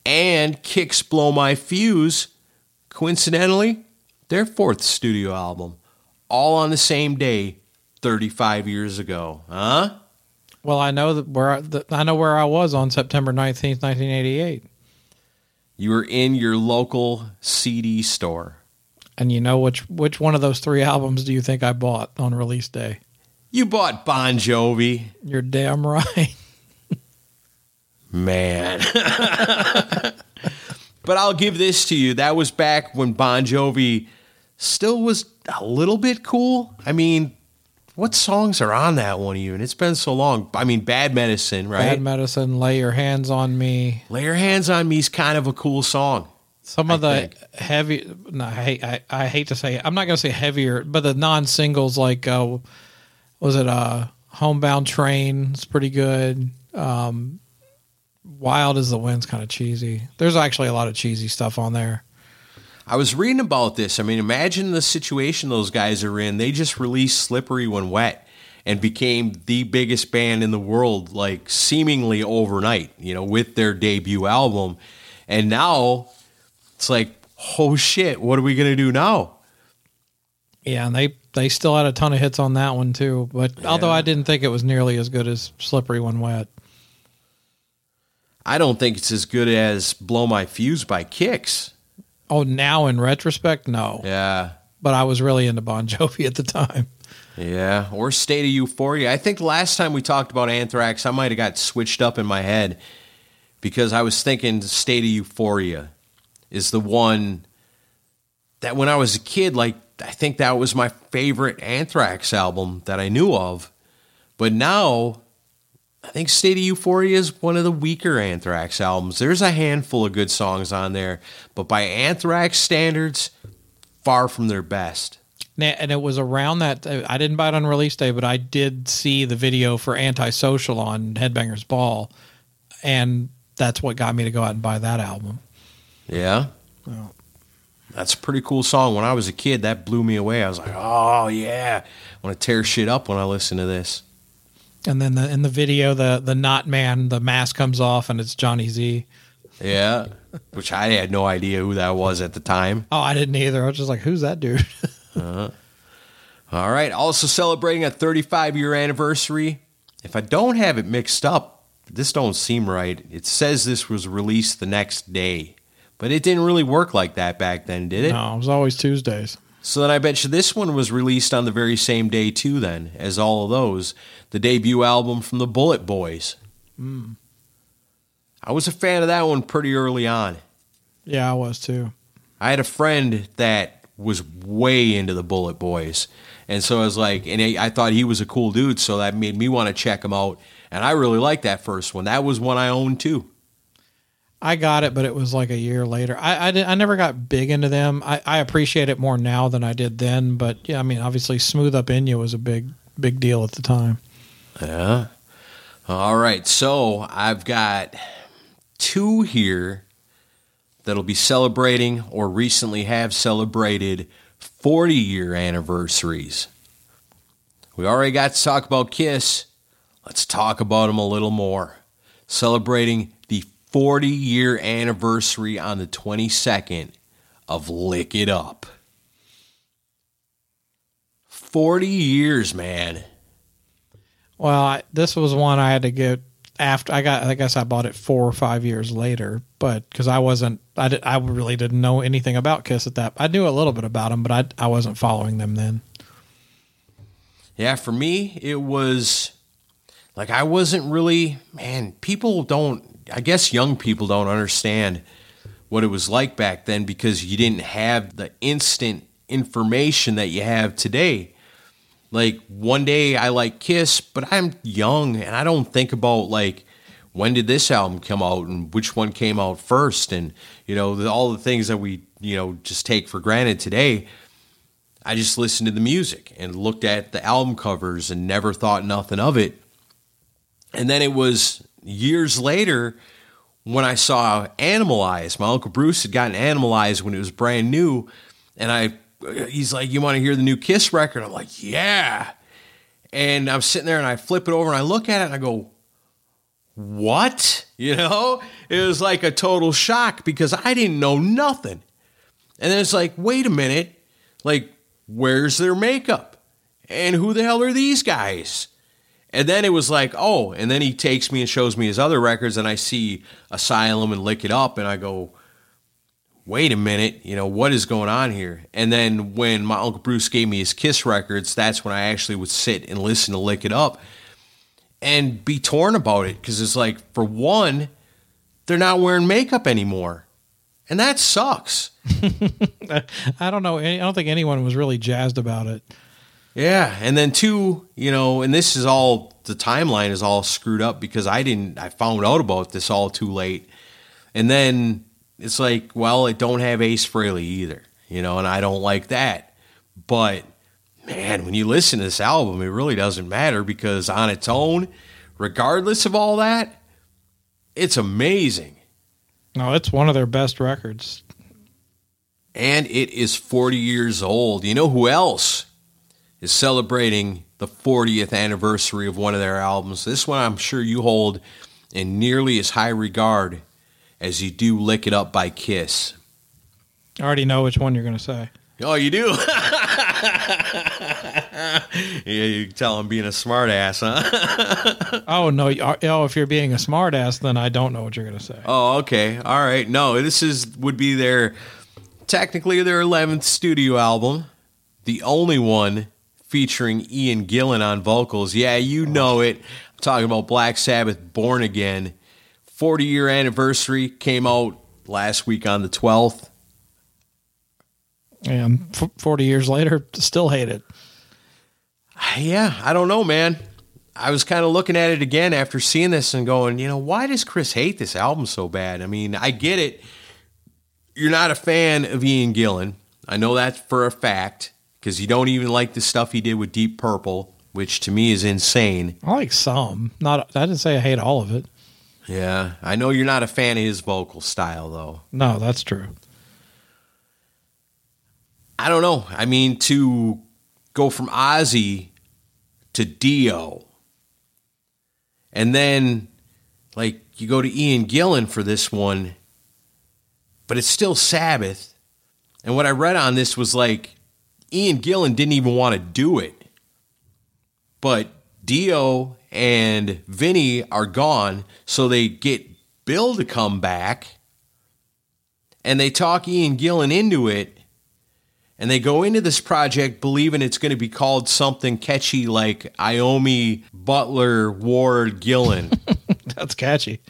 And Kix Blow My Fuse, coincidentally, their fourth studio album all on the same day 35 years ago. Huh? Well, I know that where I, I know where I was on September 19th, 1988. You were in your local CD store. And you know which which one of those three albums do you think I bought on release day? You bought Bon Jovi. You're damn right. Man. but I'll give this to you. That was back when Bon Jovi still was a little bit cool. I mean, what songs are on that one even? It's been so long. I mean, Bad Medicine, right? Bad Medicine, Lay Your Hands on Me. Lay Your Hands on Me is kind of a cool song. Some of I the think. heavy, no, I hate, I, I, hate to say, I'm not going to say heavier, but the non singles like, uh, was it uh, Homebound Train? It's pretty good. Um, Wild as the Wind's kind of cheesy. There's actually a lot of cheesy stuff on there. I was reading about this. I mean, imagine the situation those guys are in. They just released Slippery When Wet and became the biggest band in the world, like seemingly overnight, you know, with their debut album. And now it's like, oh shit, what are we going to do now? Yeah, and they they still had a ton of hits on that one too. But yeah. although I didn't think it was nearly as good as Slippery When Wet. I don't think it's as good as Blow My Fuse by Kix. Oh, now in retrospect, no. Yeah. But I was really into Bon Jovi at the time. Yeah, or State of Euphoria. I think last time we talked about Anthrax, I might have got switched up in my head because I was thinking State of Euphoria is the one that when I was a kid, like I think that was my favorite Anthrax album that I knew of. But now I think State of Euphoria is one of the weaker Anthrax albums. There's a handful of good songs on there, but by Anthrax standards, far from their best. And it was around that uh, I didn't buy it on release day, but I did see the video for Antisocial on Headbangers Ball, and that's what got me to go out and buy that album. Yeah. Well, that's a pretty cool song. When I was a kid, that blew me away. I was like, "Oh yeah, I want to tear shit up when I listen to this." And then the, in the video, the the not man, the mask comes off, and it's Johnny Z. Yeah, which I had no idea who that was at the time. Oh, I didn't either. I was just like, "Who's that dude?" uh-huh. All right. Also celebrating a 35 year anniversary. If I don't have it mixed up, this don't seem right. It says this was released the next day, but it didn't really work like that back then, did it? No, it was always Tuesdays. So then I bet you this one was released on the very same day too. Then as all of those, the debut album from the Bullet Boys. Hmm. I was a fan of that one pretty early on. Yeah, I was too. I had a friend that was way into the Bullet Boys. And so I was like, and I I thought he was a cool dude, so that made me want to check him out. And I really liked that first one. That was one I owned too. I got it, but it was like a year later. I I, did, I never got big into them. I, I appreciate it more now than I did then. But yeah, I mean, obviously, Smooth Up In You was a big big deal at the time. Yeah. All right. So I've got two here that'll be celebrating or recently have celebrated 40 year anniversaries. We already got to talk about Kiss. Let's talk about them a little more. Celebrating 40 year anniversary on the 22nd of Lick It Up. 40 years, man. Well, I, this was one I had to get after I got. I guess I bought it four or five years later, but because I wasn't, I did, I really didn't know anything about Kiss at that. I knew a little bit about them, but I I wasn't following them then. Yeah, for me, it was like I wasn't really, man, people don't, I guess young people don't understand what it was like back then because you didn't have the instant information that you have today. Like one day I like Kiss, but I'm young and I don't think about like when did this album come out and which one came out first and you know the, all the things that we you know just take for granted today. I just listened to the music and looked at the album covers and never thought nothing of it. And then it was years later when I saw Animalize. My uncle Bruce had gotten Animalize when it was brand new, and I he's like, "You want to hear the new Kiss record?" I'm like, "Yeah." And I'm sitting there and I flip it over and I look at it and I go, "What?" You know? It was like a total shock because I didn't know nothing. And then it's like, "Wait a minute. Like where's their makeup? And who the hell are these guys?" And then it was like, oh, and then he takes me and shows me his other records, and I see Asylum and Lick It Up, and I go, wait a minute, you know, what is going on here? And then when my Uncle Bruce gave me his Kiss records, that's when I actually would sit and listen to Lick It Up and be torn about it because it's like, for one, they're not wearing makeup anymore. And that sucks. I don't know. I don't think anyone was really jazzed about it. Yeah, and then two, you know, and this is all the timeline is all screwed up because I didn't I found out about this all too late. And then it's like, well, it don't have Ace Frehley either, you know, and I don't like that. But man, when you listen to this album, it really doesn't matter because on its own, regardless of all that, it's amazing. No, it's one of their best records. And it is 40 years old. You know who else is celebrating the 40th anniversary of one of their albums. This one I'm sure you hold in nearly as high regard as you do Lick It Up by Kiss. I already know which one you're going to say. Oh, you do? yeah, you tell I'm being a smartass, huh? oh no! Uh, oh, if you're being a smartass, then I don't know what you're going to say. Oh, okay. All right. No, this is would be their technically their 11th studio album, the only one featuring Ian Gillan on vocals. Yeah, you know it. I'm talking about Black Sabbath Born Again. 40 year anniversary came out last week on the 12th. And 40 years later, still hate it. Yeah, I don't know, man. I was kind of looking at it again after seeing this and going, you know, why does Chris hate this album so bad? I mean, I get it. You're not a fan of Ian Gillan. I know that for a fact because you don't even like the stuff he did with Deep Purple, which to me is insane. I like some. Not. I didn't say I hate all of it. Yeah, I know you're not a fan of his vocal style, though. No, that's true. I don't know. I mean, to go from Ozzy to Dio, and then like you go to Ian Gillan for this one, but it's still Sabbath. And what I read on this was like Ian Gillan didn't even want to do it. But Dio and Vinny are gone, so they get Bill to come back and they talk Ian Gillan into it. And they go into this project believing it's going to be called something catchy like Iommi Butler Ward Gillan. That's catchy.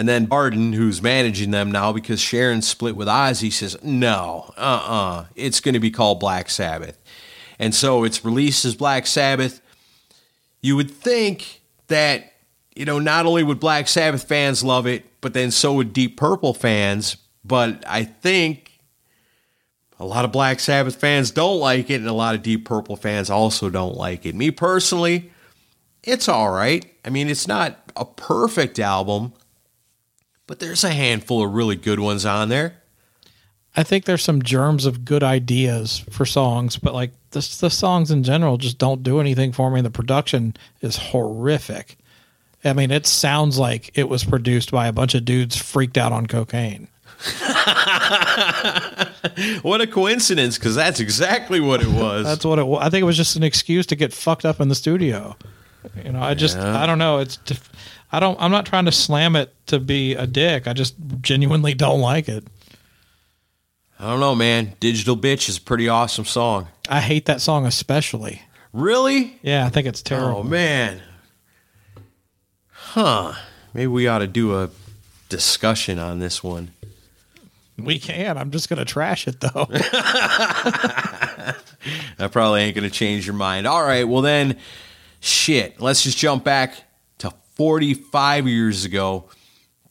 And then Arden, who's managing them now because Sharon split with Ozzy, says, no, uh uh-uh, uh, it's going to be called Black Sabbath. And so it's released as Black Sabbath. You would think that, you know, not only would Black Sabbath fans love it, but then so would Deep Purple fans. But I think a lot of Black Sabbath fans don't like it, and a lot of Deep Purple fans also don't like it. Me personally, it's all right. I mean, it's not a perfect album but there's a handful of really good ones on there. I think there's some germs of good ideas for songs, but like the, the songs in general just don't do anything for me. The production is horrific. I mean, it sounds like it was produced by a bunch of dudes freaked out on cocaine. what a coincidence, because that's exactly what it was. that's what it was. I think it was just an excuse to get fucked up in the studio. You know, I just, yeah. I don't know. It's, I don't. I'm not trying to slam it to be a dick. I just genuinely don't like it. I don't know, man. Digital Bitch is a pretty awesome song. I hate that song especially. Really? Yeah, I think it's terrible. Oh man. Huh. Maybe we ought to do a discussion on this one. We can. I'm just going to trash it though. that probably ain't going to change your mind. All right. Well then, shit. Let's just jump back 45 years ago.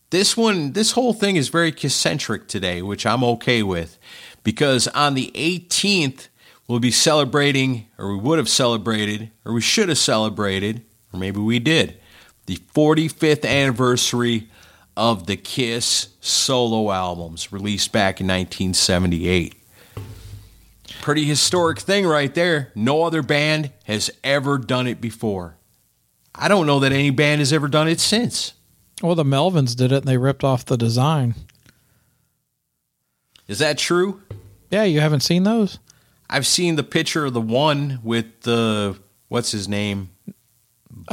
This one, this whole thing is very concentric today, which I'm okay with because on the 18th, we'll be celebrating, or we would have celebrated, or we should have celebrated, or maybe we did, the 45th anniversary of the Kiss solo albums released back in 1978. Pretty historic thing right there. No other band has ever done it before. I don't know that any band has ever done it since. Well, the Melvins did it and they ripped off the design. Is that true? Yeah, you haven't seen those? I've seen the picture of the one with the what's his name? Oh,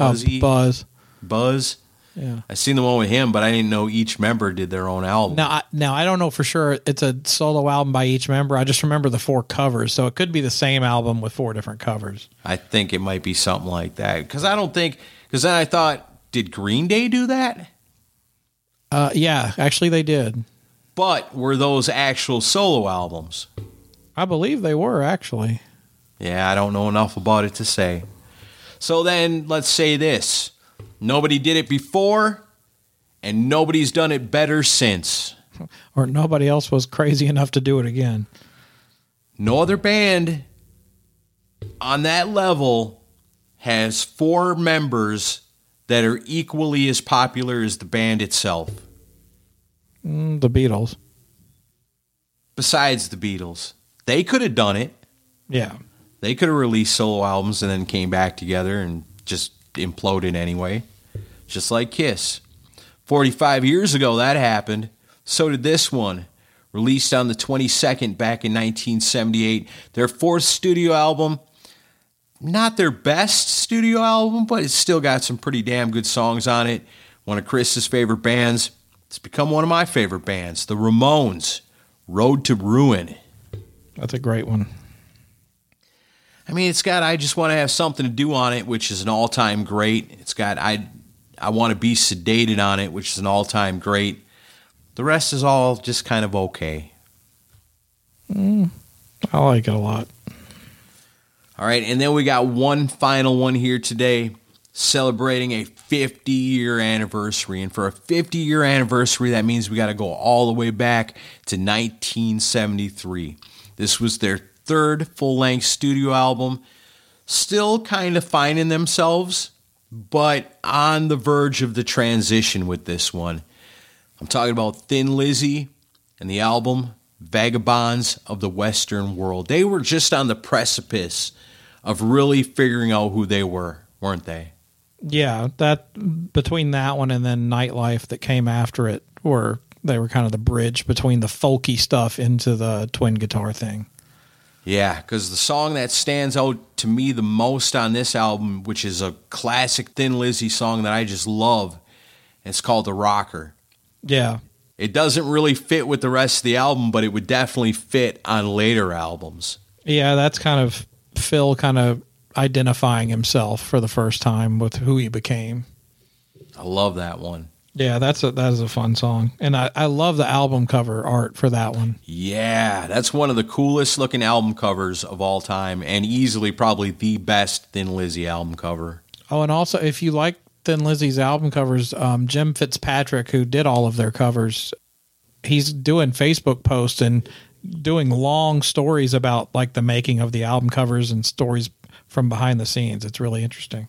Buzzy? Uh, Buzz. Buzz. Yeah, I seen the one with him, but I didn't know each member did their own album. Now, I, now I don't know for sure. It's a solo album by each member. I just remember the four covers, so it could be the same album with four different covers. I think it might be something like that because I don't think because then I thought, did Green Day do that? Uh, yeah, actually they did. But were those actual solo albums? I believe they were actually. Yeah, I don't know enough about it to say. So then let's say this Nobody did it before, and nobody's done it better since. Or nobody else was crazy enough to do it again. No other band on that level has four members that are equally as popular as the band itself. Mm, the Beatles. Besides the Beatles, they could have done it. Yeah. They could have released solo albums and then came back together and just imploded anyway, just like Kiss. 45 years ago, that happened. So did this one. Released on the 22nd back in 1978. Their fourth studio album. Not their best studio album, but it's still got some pretty damn good songs on it. One of Chris's favorite bands. It's become one of my favorite bands, the Ramones. Road to Ruin. That's a great one. I mean, it's got I just want to have something to do on it, which is an all-time great. It's got I I want to be sedated on it, which is an all-time great. The rest is all just kind of okay. Mm, I like it a lot. All right, and then we got one final one here today, celebrating a 50 year anniversary. And for a 50 year anniversary, that means we got to go all the way back to 1973. This was their third full length studio album. Still kind of finding themselves, but on the verge of the transition with this one. I'm talking about Thin Lizzy and the album Vagabonds of the Western World. They were just on the precipice of really figuring out who they were, weren't they? Yeah, that between that one and then Nightlife that came after it were they were kind of the bridge between the folky stuff into the twin guitar thing. Yeah, because the song that stands out to me the most on this album, which is a classic Thin Lizzy song that I just love, it's called The Rocker. Yeah. It doesn't really fit with the rest of the album, but it would definitely fit on later albums. Yeah, that's kind of Phil kind of identifying himself for the first time with who he became. I love that one. Yeah, that's a that is a fun song, and I, I love the album cover art for that one. Yeah, that's one of the coolest looking album covers of all time, and easily probably the best Thin Lizzy album cover. Oh, and also if you like Thin Lizzy's album covers, um, Jim Fitzpatrick, who did all of their covers, he's doing Facebook posts and doing long stories about like the making of the album covers and stories from behind the scenes. It's really interesting.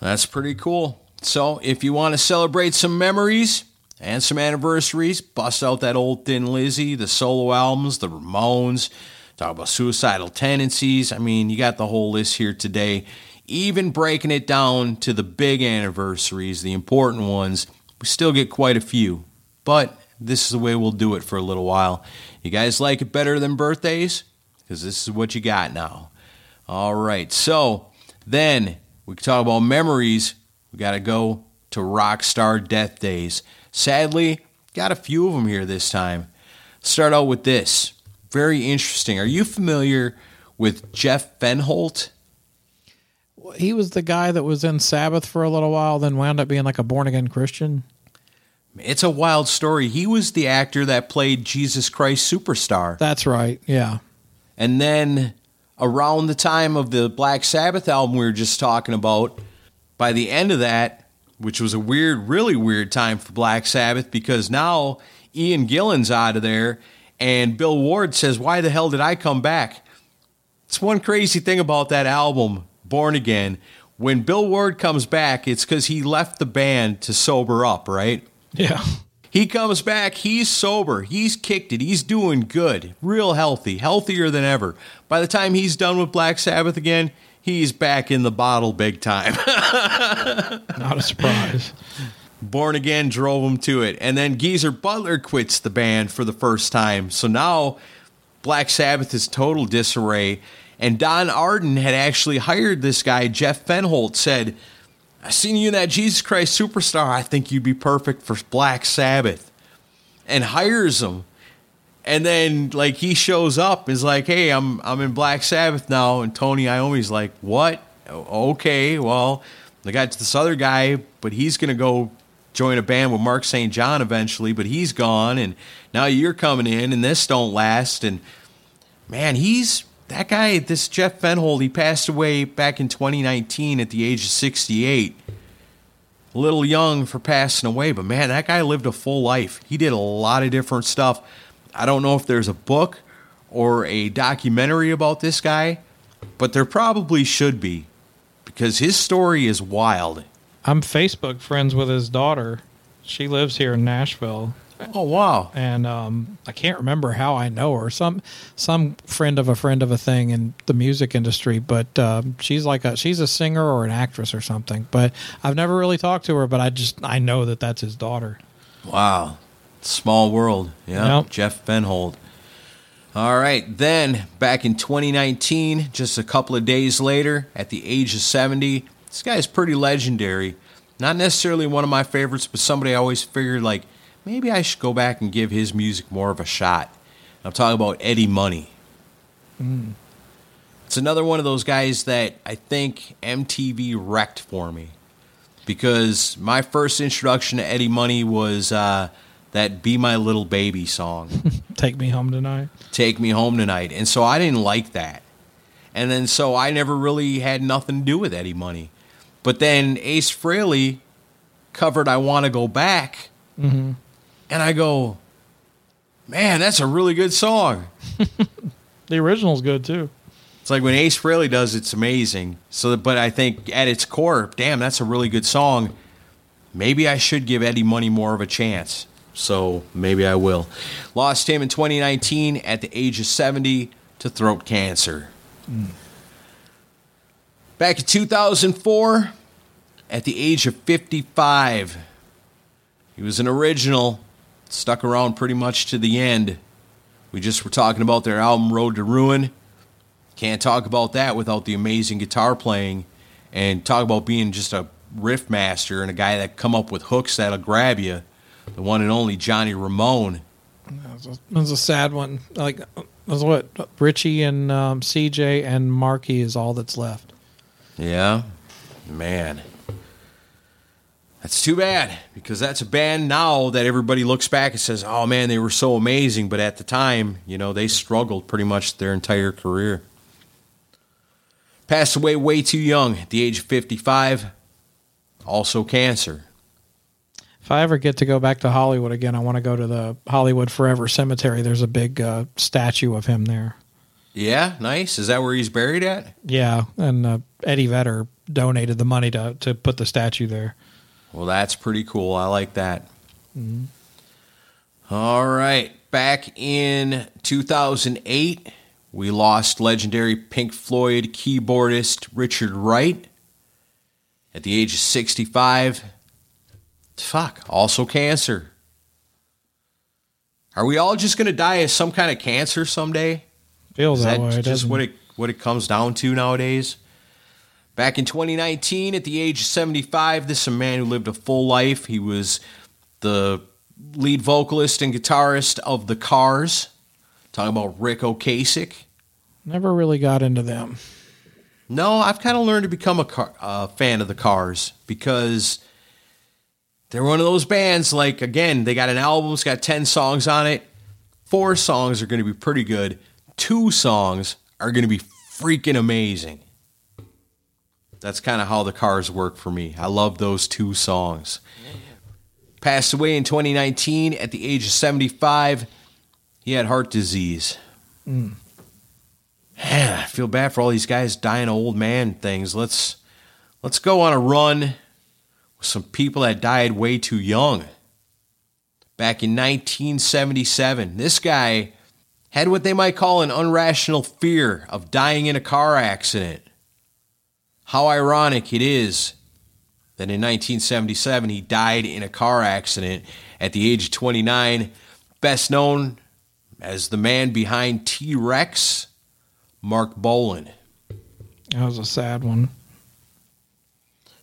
That's pretty cool. So, if you want to celebrate some memories and some anniversaries, bust out that old Thin Lizzy, the solo albums, the Ramones, talk about suicidal tendencies. I mean, you got the whole list here today. Even breaking it down to the big anniversaries, the important ones, we still get quite a few. But this is the way we'll do it for a little while. You guys like it better than birthdays? Because this is what you got now. All right, so then we can talk about memories we got to go to rock star death days. Sadly, got a few of them here this time. Start out with this. Very interesting. Are you familiar with Jeff Fenholt? He was the guy that was in Sabbath for a little while, then wound up being like a born again Christian. It's a wild story. He was the actor that played Jesus Christ Superstar. That's right. Yeah. And then around the time of the Black Sabbath album we were just talking about, by the end of that, which was a weird, really weird time for Black Sabbath because now Ian Gillan's out of there and Bill Ward says, Why the hell did I come back? It's one crazy thing about that album, Born Again. When Bill Ward comes back, it's because he left the band to sober up, right? Yeah. He comes back, he's sober, he's kicked it, he's doing good, real healthy, healthier than ever. By the time he's done with Black Sabbath again, he's back in the bottle big time. Not a surprise. Born Again drove him to it. And then Geezer Butler quits the band for the first time. So now Black Sabbath is total disarray. And Don Arden had actually hired this guy, Jeff Fenholt, said, I seen you in that Jesus Christ Superstar. I think you'd be perfect for Black Sabbath. And hires him and then like he shows up is like hey i'm i'm in black sabbath now. And tony iommi's like what? Okay well they got this other guy but he's to go join a band with mark st john eventually but he's gone and now you're coming in and this don't last. And man he's that guy this jeff fenholt he passed away back in 2019 at the age of 68 a little young for passing away but man that guy lived a full life. He did a lot of different stuff I don't know if there's a book or a documentary about this guy, but there probably should be because his story is wild. I'm Facebook friends with his daughter. She lives here in Nashville. Oh wow! And um, I can't remember how I know her. Some some friend of a friend of a thing in the music industry, but uh, she's like a she's a singer or an actress or something. But I've never really talked to her. But I just I know that that's his daughter. Wow, Small world. Yeah. Yep. Jeff Fenholt. All right. Then, back in 2019, just a couple of days later, at the age of 70, this guy is pretty legendary. Not necessarily one of my favorites, but somebody I always figured, like, maybe I should go back and give his music more of a shot. I'm talking about Eddie Money. Mm. It's another one of those guys that I think MTV wrecked for me because my first introduction to Eddie Money was uh, that Be My Little Baby song. Take Me Home Tonight. Take Me Home Tonight. And so I didn't like that. And then so I never really had nothing to do with Eddie Money. But then Ace Frehley covered I Want to Go Back. Mm-hmm. And I go, man, that's a really good song. the original's good too. It's like when Ace Frehley does, it's amazing. So, but I think at its core, damn, that's a really good song. Maybe I should give Eddie Money more of a chance so maybe I will. Lost him in 2019 at the age of 70 to throat cancer. Mm. Back in 2004, at the age of 55, he was an original, stuck around pretty much to the end. We just were talking about their album Road to Ruin. Can't talk about that without the amazing guitar playing and talk about being just a riff master and a guy that come up with hooks that'll grab you. The one and only Johnny Ramone. It was a sad one. Like, was what Richie and um, CJ and Marky is all that's left. Yeah, man. That's too bad because that's a band now that everybody looks back and says, "Oh man, they were so amazing," but at the time, you know, they struggled pretty much their entire career. Passed away way too young at the age of 55. Also cancer. If I ever get to go back to Hollywood again, I want to go to the Hollywood Forever Cemetery. There's a big uh, statue of him there. Yeah, nice. Is that where he's buried at? Yeah, and uh, Eddie Vedder donated the money to to put the statue there. Well, that's pretty cool. I like that. All right. Back in 2008, we lost legendary Pink Floyd keyboardist Richard Wright at the age of 65. Fuck, also cancer. Are we all just going to die of some kind of cancer someday? Feels Is that, that way. just doesn't what it? what it comes down to nowadays? Back in 2019, at the age of 75, this is a man who lived a full life. He was the lead vocalist and guitarist of the Cars. Talking about Ric Ocasek. Never really got into them. No, I've kind of learned to become a car, uh, fan of the Cars because they're one of those bands. Like again, they got an album, it's got ten songs on it. Four songs are going to be pretty good. Two songs are going to be freaking amazing. That's kind of how the Cars work for me. I love those two songs. Passed away in 2019 at the age of 75. He had heart disease. Man, mm. I feel bad for all these guys dying old man things. Let's let's go on a run some people that died way too young. Back in 1977, this guy had what they might call an irrational fear of dying in a car accident. How ironic it is that in 1977 he died in a car accident at the age of 29, best known as the man behind T Rex, Marc Bolan. That was a sad one.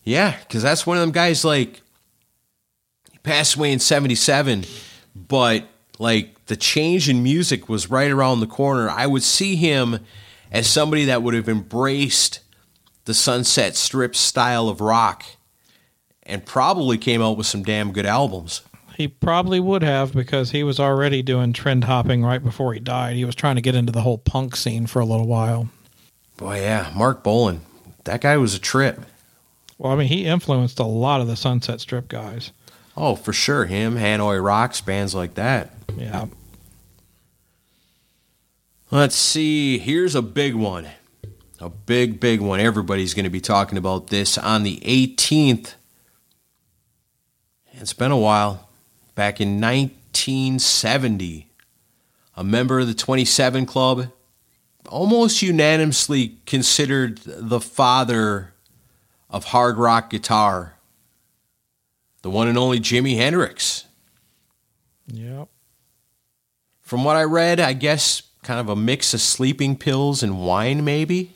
Yeah, because that's one of them guys like he passed away in '77, but like the change in music was right around the corner. I would see him as somebody that would have embraced the Sunset Strip style of rock, and probably came out with some damn good albums. He probably would have because he was already doing trend hopping right before he died. He was trying to get into the whole punk scene for a little while. Boy, yeah, Marc Bolan, that guy was a trip. Well, I mean, he influenced a lot of the Sunset Strip guys. Oh, for sure, him, Hanoi Rocks, bands like that. Yeah. Let's see. Here's a big one. A big, big one. Everybody's going to be talking about this on the 18th. It's been a while. Back in 1970, a member of the 27 Club, almost unanimously considered the father of hard rock guitar, the one and only Jimi Hendrix. Yep. From what I read, I guess kind of a mix of sleeping pills and wine, maybe.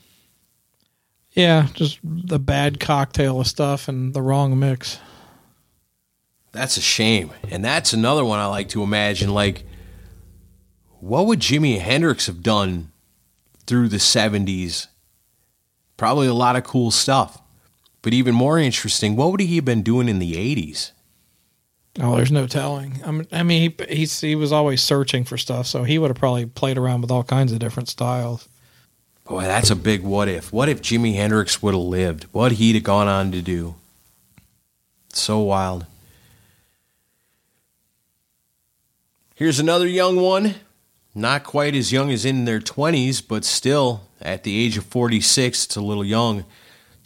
Yeah, just the bad cocktail of stuff and the wrong mix. That's a shame. And that's another one I like to imagine. Like, what would Jimi Hendrix have done through the 70s? Probably a lot of cool stuff. But even more interesting, what would he have been doing in the 80s? Oh, there's no telling. I mean, I mean, he he's, he was always searching for stuff, so he would have probably played around with all kinds of different styles. Boy, that's a big what if. What if Jimi Hendrix would have lived? What he'd have gone on to do? So wild. Here's another young one. Not quite as young as in their 20s, but still at the age of 46, it's a little young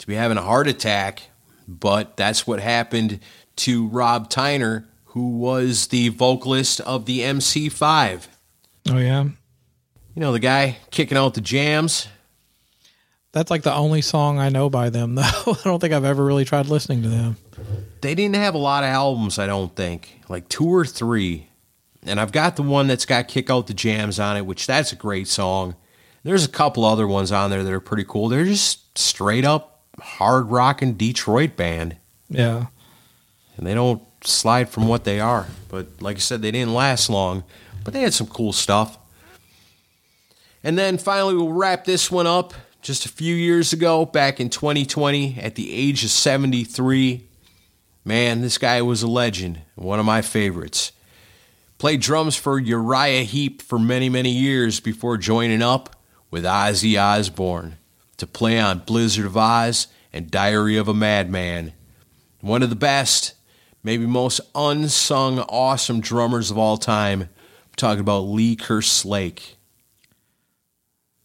to be having a heart attack. But that's what happened to Rob Tyner, who was the vocalist of the MC5. Oh yeah, You know, the guy kicking out the jams. that's like the only song I know by them, though. I don't think I've ever really tried listening to them. they didn't have a lot of albums, I don't think, like two or three. And I've got the one that's got Kick Out the Jams on it, which that's a great song. There's a couple other ones on there that are pretty cool. They're just straight up hard rocking Detroit band. Yeah, And they don't slide from what they are. But like I said, they didn't last long, but they had some cool stuff. And then finally, we'll wrap this one up. Just a few years ago, back in 2020, at the age of 73, man, this guy was a legend, one of my favorites. Played drums for Uriah Heep for many, many years before joining up with Ozzy Osbourne to play on Blizzard of Ozz and Diary of a Madman. One of the best, maybe most unsung, awesome drummers of all time. I'm talking about Lee Kerslake.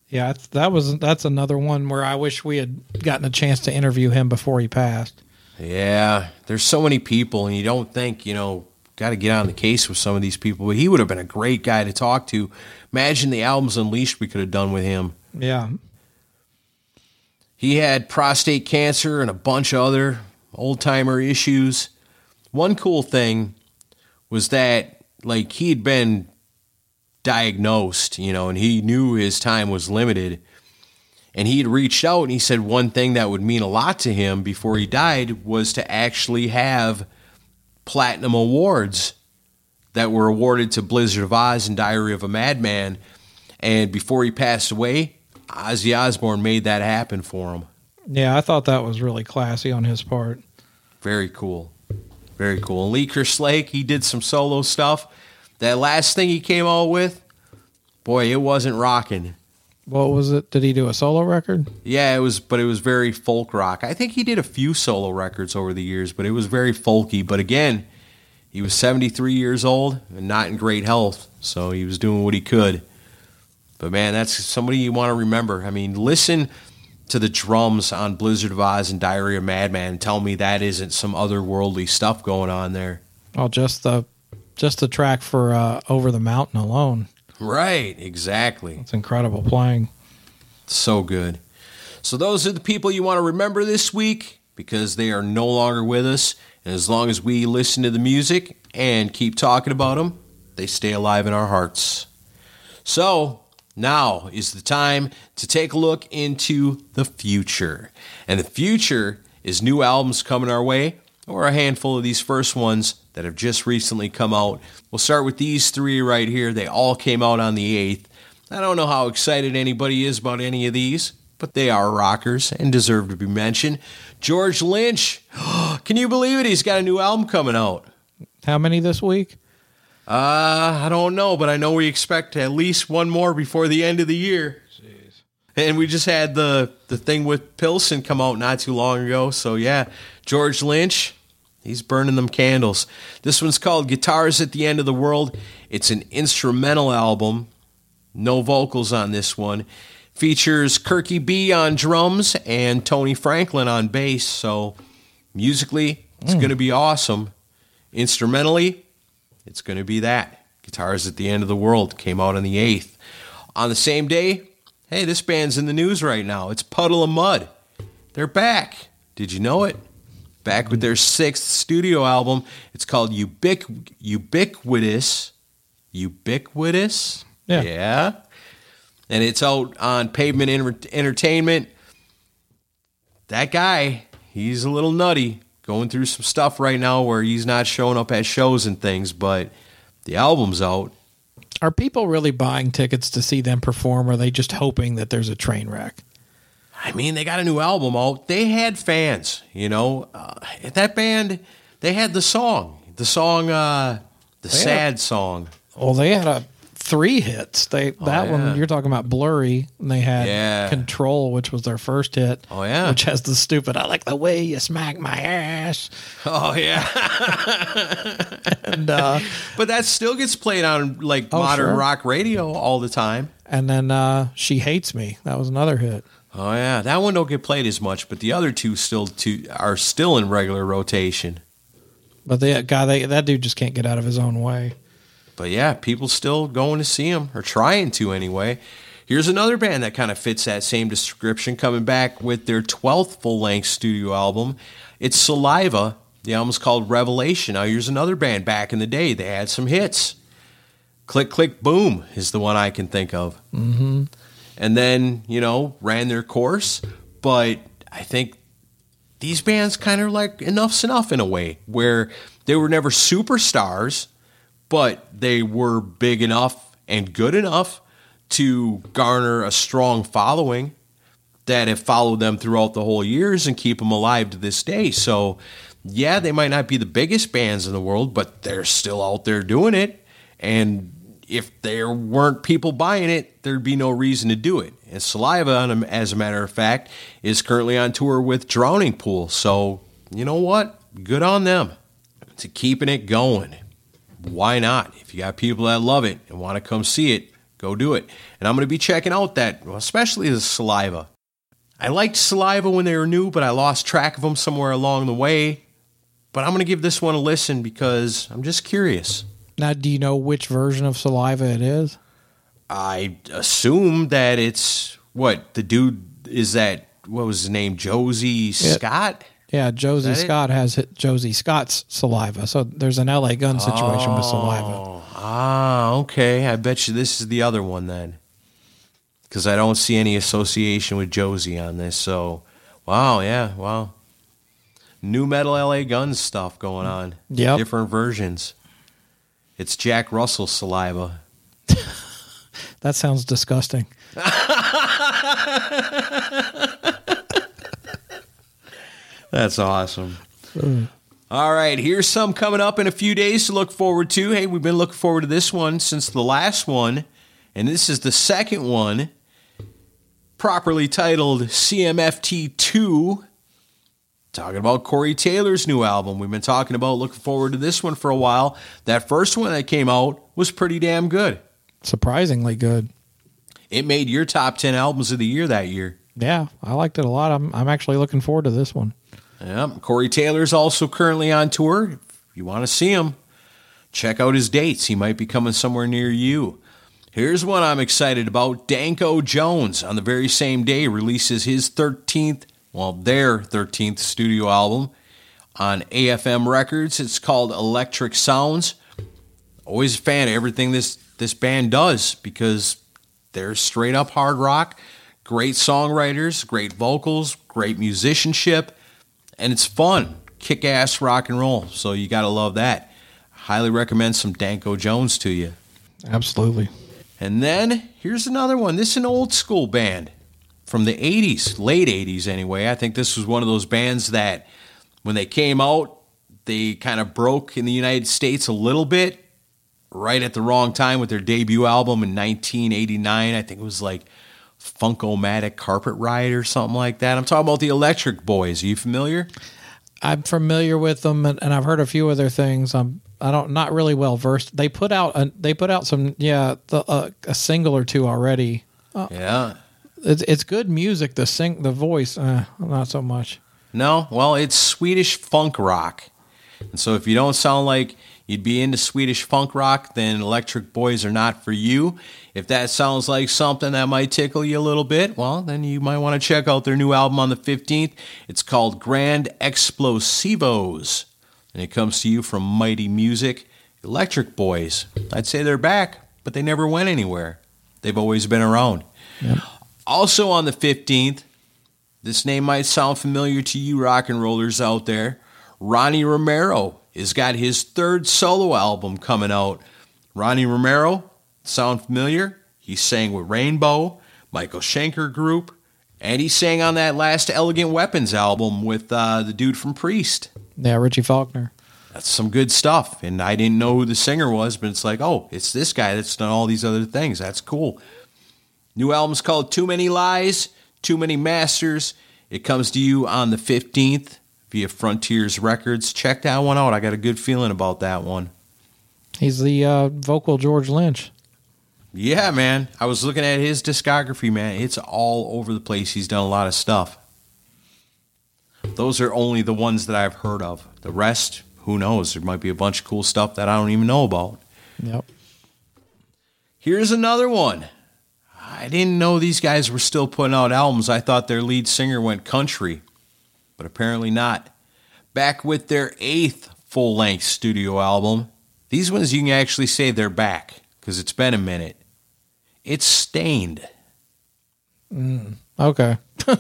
Yeah, that was that's another one where I wish we had gotten a chance to interview him before he passed. Yeah, there's so many people, and you don't think, you know, got to get on the case with some of these people. But he would have been a great guy to talk to. Imagine the albums Unleashed we could have done with him. Yeah. He had prostate cancer and a bunch of other old timer issues. One cool thing was that, like, he had been diagnosed, you know, and he knew his time was limited. And he had reached out and he said one thing that would mean a lot to him before he died was to actually have platinum awards that were awarded to Blizzard of Ozz and Diary of a Madman. And before he passed away, Ozzy Osbourne made that happen for him. Yeah, I thought that was really classy on his part. Very cool. Very cool. And Lee Kerslake, he did some solo stuff. That last thing he came out with, boy, it wasn't rocking. What was it? Did he do a solo record? Yeah, it was, but it was very folk rock. I think he did a few solo records over the years, but it was very folky. But again, he was 73 years old and not in great health, so he was doing what he could. But man, that's somebody you want to remember. I mean, listen to the drums on Blizzard of Ozz and Diary of Madman and tell me that isn't some otherworldly stuff going on there. Oh, just the just the track for uh, Over the Mountain alone. Right, exactly. It's incredible playing. So good. So those are the people you want to remember this week because they are no longer with us. And as long as we listen to the music and keep talking about them, they stay alive in our hearts. So now is the time to take a look into the future. And the future is new albums coming our way, or a handful of these first ones that have just recently come out. We'll start with these three right here. They all came out on the 8th. I don't know how excited anybody is about any of these, but they are rockers and deserve to be mentioned. George Lynch, can you believe it? He's got a new album coming out. How many this week? Uh, I don't know, but I know we expect at least one more before the end of the year. Jeez. And we just had the the thing with Pilson come out not too long ago. So yeah, George Lynch, He's burning them candles. This one's called Guitars at the End of the World. It's an instrumental album. No vocals on this one. Features Kirky B on drums and Tony Franklin on bass. So musically, it's mm. going to be awesome. Instrumentally, it's going to be that. Guitars at the End of the World came out on the 8th. On the same day, hey, this band's in the news right now. It's Puddle of Mudd. They're back. Did you know it? back with their sixth studio album. It's called Ubiqu- Ubiquitous. Ubiquitous? Yeah. Yeah. And it's out on Pavement Entertainment. That guy, he's a little nutty, going through some stuff right now where he's not showing up at shows and things, but the album's out. Are people really buying tickets to see them perform, or are they just hoping that there's a train wreck? I mean, they got a new album out. They had fans, you know. Uh, that band, they had the song, the song, uh, the they sad a, song. Well, they had a three hits. They oh, that yeah. one you're talking about, blurry. And they had yeah. Control, which was their first hit. Oh yeah, which has the stupid. I like the way you smack my ass. Oh yeah. and uh, but that still gets played on like oh, modern sure. rock radio all the time. And then uh, she hates me. That was another hit. Oh yeah, that one don't get played as much, but the other two still two are still in regular rotation. But the guy, they, that dude just can't get out of his own way. But yeah, people still going to see them or trying to anyway. Here's another band that kind of fits that same description, coming back with their 12th full length studio album. It's Saliva. The album's called Revelation. Now, here's another band back in the day. They had some hits. Click, Click, Boom is the one I can think of. Mm-hmm and then, you know, ran their course. But I think these bands kind of like enough's enough in a way where they were never superstars, but they were big enough and good enough to garner a strong following that have followed them throughout the whole years and keep them alive to this day. So, yeah, they might not be the biggest bands in the world, but they're still out there doing it. And if there weren't people buying it, there'd be no reason to do it. And Saliva, as a matter of fact, is currently on tour with Drowning Pool. So, you know what? Good on them to keeping it going. Why not? If you got people that love it and want to come see it, go do it. And I'm going to be checking out that, especially the Saliva. I liked Saliva when they were new, but I lost track of them somewhere along the way. But I'm going to give this one a listen because I'm just curious. Now, do you know which version of Saliva it is? I assume that it's what the dude is that what was his name Josie Scott. Yeah, Josie Scott it? has Josie Scott's saliva. So there's an LA gun situation oh, with saliva. Ah, okay. I bet you this is the other one then. Because I don't see any association with Josie on this. So, wow, yeah, wow. New metal LA Guns stuff going on. Yeah. Different versions. It's Jack Russell's saliva. That sounds disgusting. That's awesome. Mm. All right, here's some coming up in a few days to look forward to. Hey, we've been looking forward to this one since the last one, and this is the second one, properly titled CMFT 2. Talking about Corey Taylor's new album. We've been talking about looking forward to this one for a while. That first one that came out was pretty damn good surprisingly good. It made your top 10 albums of the year that year. Yeah, I liked it a lot. I'm, I'm actually looking forward to this one. Yeah, Corey Taylor's also currently on tour. If you want to see him, check out his dates. He might be coming somewhere near you. Here's one I'm excited about. Danko Jones, on the very same day, releases his 13th, well, their 13th studio album on AFM Records. It's called Electric Sounds. Always a fan of everything this this band does because they're straight up hard rock, great songwriters, great vocals, great musicianship, and it's fun. Kick ass rock and roll. So you got to love that. Highly recommend some Danko Jones to you. Absolutely. And then here's another one. This is an old school band from the 80s, late 80s anyway. I think this was one of those bands that when they came out, they kind of broke in the United States a little bit right at the wrong time with their debut album in 1989. I think it was like Funk-O-Metal Carpet Ride or something like that. I'm talking about the Electric Boys. Are you familiar? I'm familiar with them, and, and I've heard a few other things. I'm I don't not really well versed. They put out a, they put out some yeah the, uh, a single or two already. Uh, yeah, it's it's good music. The sing the voice, uh, not so much. No, well, it's Swedish funk rock, and so if you don't sound like you'd be into Swedish funk rock, then Electric Boys are not for you. If that sounds like something that might tickle you a little bit, well, then you might want to check out their new album on the 15th. It's called Grand Explosivos, and it comes to you from Mighty Music. Electric Boys, I'd say they're back, but they never went anywhere. They've always been around. Yep. Also on the 15th, this name might sound familiar to you rock and rollers out there. Ronnie Romero has got his third solo album coming out. Ronnie Romero, sound familiar? He sang with Rainbow, Michael Schenker Group, and he sang on that last Elegant Weapons album with uh, the dude from Priest. Yeah, Richie Faulkner. That's some good stuff. And I didn't know who the singer was, but it's like, oh, it's this guy that's done all these other things. That's cool. New album's called Too Many Lies, Too Many Masters. It comes to you on the 15th via Frontiers Records. Check that one out. I got a good feeling about that one. He's the uh, vocal George Lynch. Yeah, man. I was looking at his discography, man. It's all over the place. He's done a lot of stuff. Those are only the ones that I've heard of. The rest, who knows? There might be a bunch of cool stuff that I don't even know about. Yep. Here's another one. I didn't know these guys were still putting out albums. I thought their lead singer went country but apparently not. Back with their eighth full length studio album. These ones you can actually say they're back because it's been a minute. It's Staind. Mm, okay.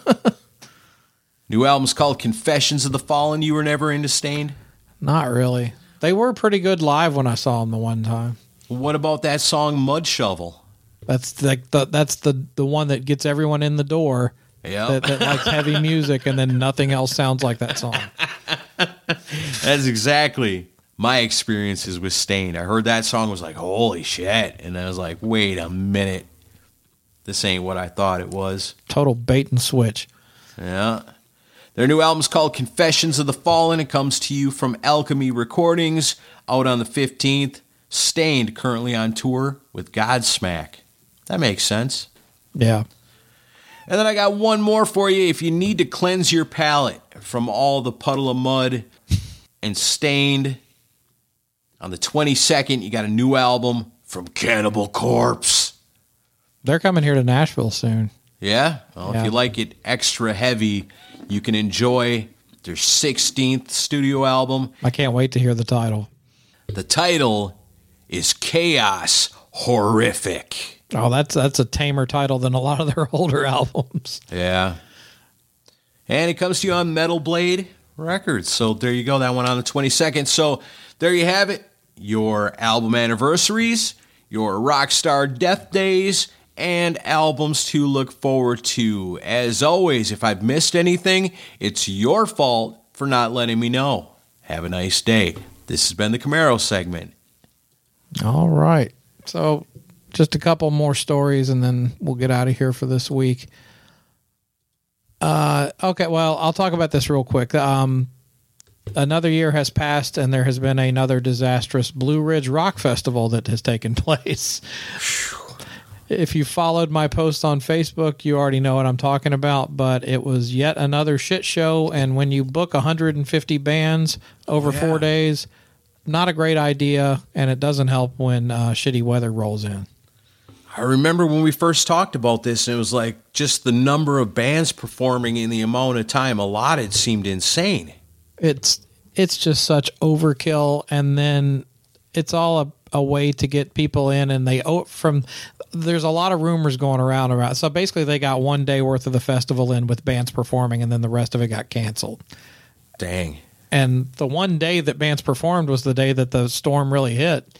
New album's called Confessions of the Fallen. You were never into Staind? Not really. They were pretty good live when I saw them the one time. What about that song Mud Shovel? That's like the that's the the one that gets everyone in the door. Yeah. That, that likes heavy music, and then nothing else sounds like that song. That's exactly my experiences with Staind. I heard that song was like, holy shit. And I was like, wait a minute. This ain't what I thought it was. Total bait and switch. Yeah. Their new album's called Confessions of the Fallen. It comes to you from Alchemy Recordings, out on the 15th. Staind, currently on tour with Godsmack. That makes sense. Yeah. And then I got one more for you. If you need to cleanse your palate from all the Puddle of Mudd and Staind, on the 22nd, you got a new album from Cannibal Corpse. They're coming here to Nashville soon. Yeah? Well, Yeah. if you like it extra heavy, you can enjoy their 16th studio album. I can't wait to hear the title. The title is Chaos Horrific. Oh, that's that's a tamer title than a lot of their older albums. Yeah. And it comes to you on Metal Blade Records. So there you go. That one on the 22nd. So there you have it. Your album anniversaries, your Rockstar Death Days, and albums to look forward to. As always, if I've missed anything, it's your fault for not letting me know. Have a nice day. This has been the Camaro segment. All right. So just a couple more stories and then we'll get out of here for this week. Uh okay, well, I'll talk about this real quick. Um another year has passed and there has been another disastrous Blue Ridge Rock Festival that has taken place. If you followed my post on Facebook, you already know what I'm talking about, but it was yet another shit show and when you book 150 bands over 4 days, not a great idea, and it doesn't help when uh, shitty weather rolls in. I remember when we first talked about this, and it was like just the number of bands performing in the amount of time allotted seemed insane. It's it's just such overkill, and then it's all a, a way to get people in, and they oh, from there's a lot of rumors going around about. So basically, they got one day worth of the festival in with bands performing, and then the rest of it got canceled. Dang. and the one day that bands performed was the day that the storm really hit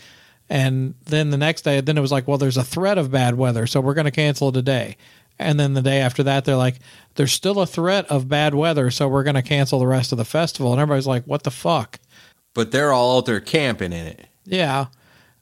and then the next day then it was like well there's a threat of bad weather so we're going to cancel today. And then the day after that they're like there's still a threat of bad weather so we're going to cancel the rest of the festival. And everybody's like what the fuck? But they're all out there camping in it. yeah.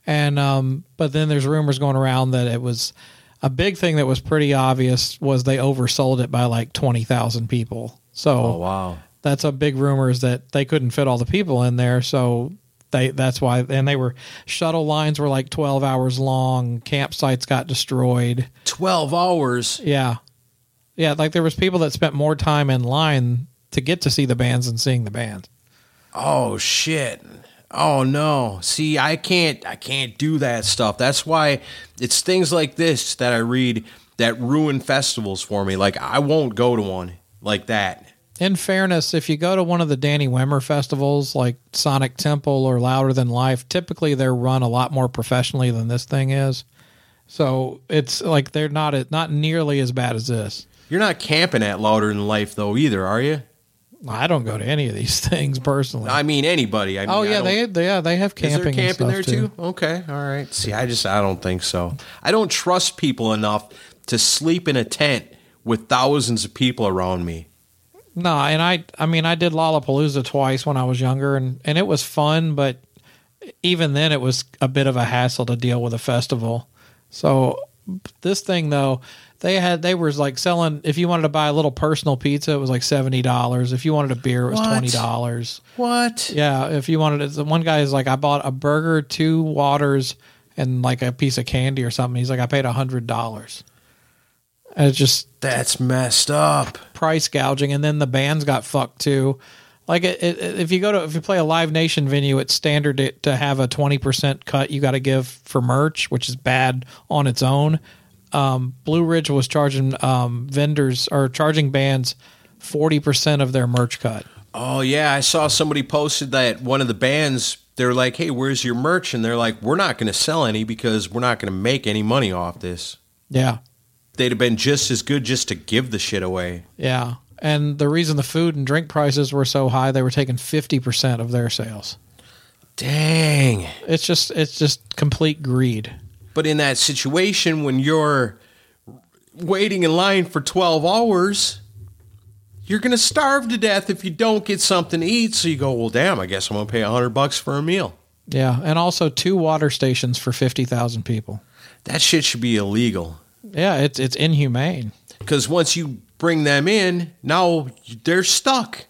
And um but then there's rumors going around that it was a big thing that was pretty obvious was they oversold it by like 20,000 people. So Oh, wow. that's a big rumor is that they couldn't fit all the people in there so they that's why and they were shuttle lines were like 12 hours long campsites got destroyed 12 hours. yeah yeah like there was people that spent more time in line to get to see the bands than seeing the band Oh, shit. Oh no. See, I can't I can't do that stuff. That's why it's things like this that I read that ruin festivals for me. Like I won't go to one like that. In fairness if you go to one of the danny wimmer festivals like sonic temple or louder than life typically they're run a lot more professionally than this thing is so it's like they're not not nearly as bad as this You're not camping at Louder Than Life though either, are you? I don't go to any of these things personally. I mean anybody. I mean, oh yeah, they, they yeah they have Is there camping. camping there too? Okay, all right. See, I just I don't think so. I don't trust people enough to sleep in a tent with thousands of people around me. No, and I I mean I did Lollapalooza twice when I was younger, and and it was fun, but even then it was a bit of a hassle to deal with a festival. So this thing though, they had they were like selling if you wanted to buy a little personal pizza, it was like seventy dollars. If you wanted a beer, it was What? twenty dollars. What? Yeah, if you wanted it, the one guy is like, I bought a burger, two waters, and like a piece of candy or something. He's like, I paid a hundred dollars. And it's just That's messed up. price gouging, and then the bands got fucked too. Like it, it, if you go to if you play a Live Nation venue, it's standard it, to have a twenty percent cut you got to give for merch, which is bad on its own. Um, Blue Ridge was charging um, vendors or charging bands forty percent of their merch cut. Oh yeah, I saw somebody posted that one of the bands. They're like, "Hey, where's your merch?" And they're like, "We're not going to sell any because we're not going to make any money off this." Yeah, They'd have been just as good just to give the shit away. Yeah. And the reason the food and drink prices were so high, they were taking 50% of their sales. Dang. It's just it's just complete greed. But in that situation, when you're waiting in line for 12 hours, you're going to starve to death if you don't get something to eat. So you go, well, damn, I guess I'm going to pay 100 bucks for a meal. Yeah, and also two water stations for 50,000 people. That shit should be illegal. Yeah, it's it's inhumane. Because once you bring them in, now they're stuck.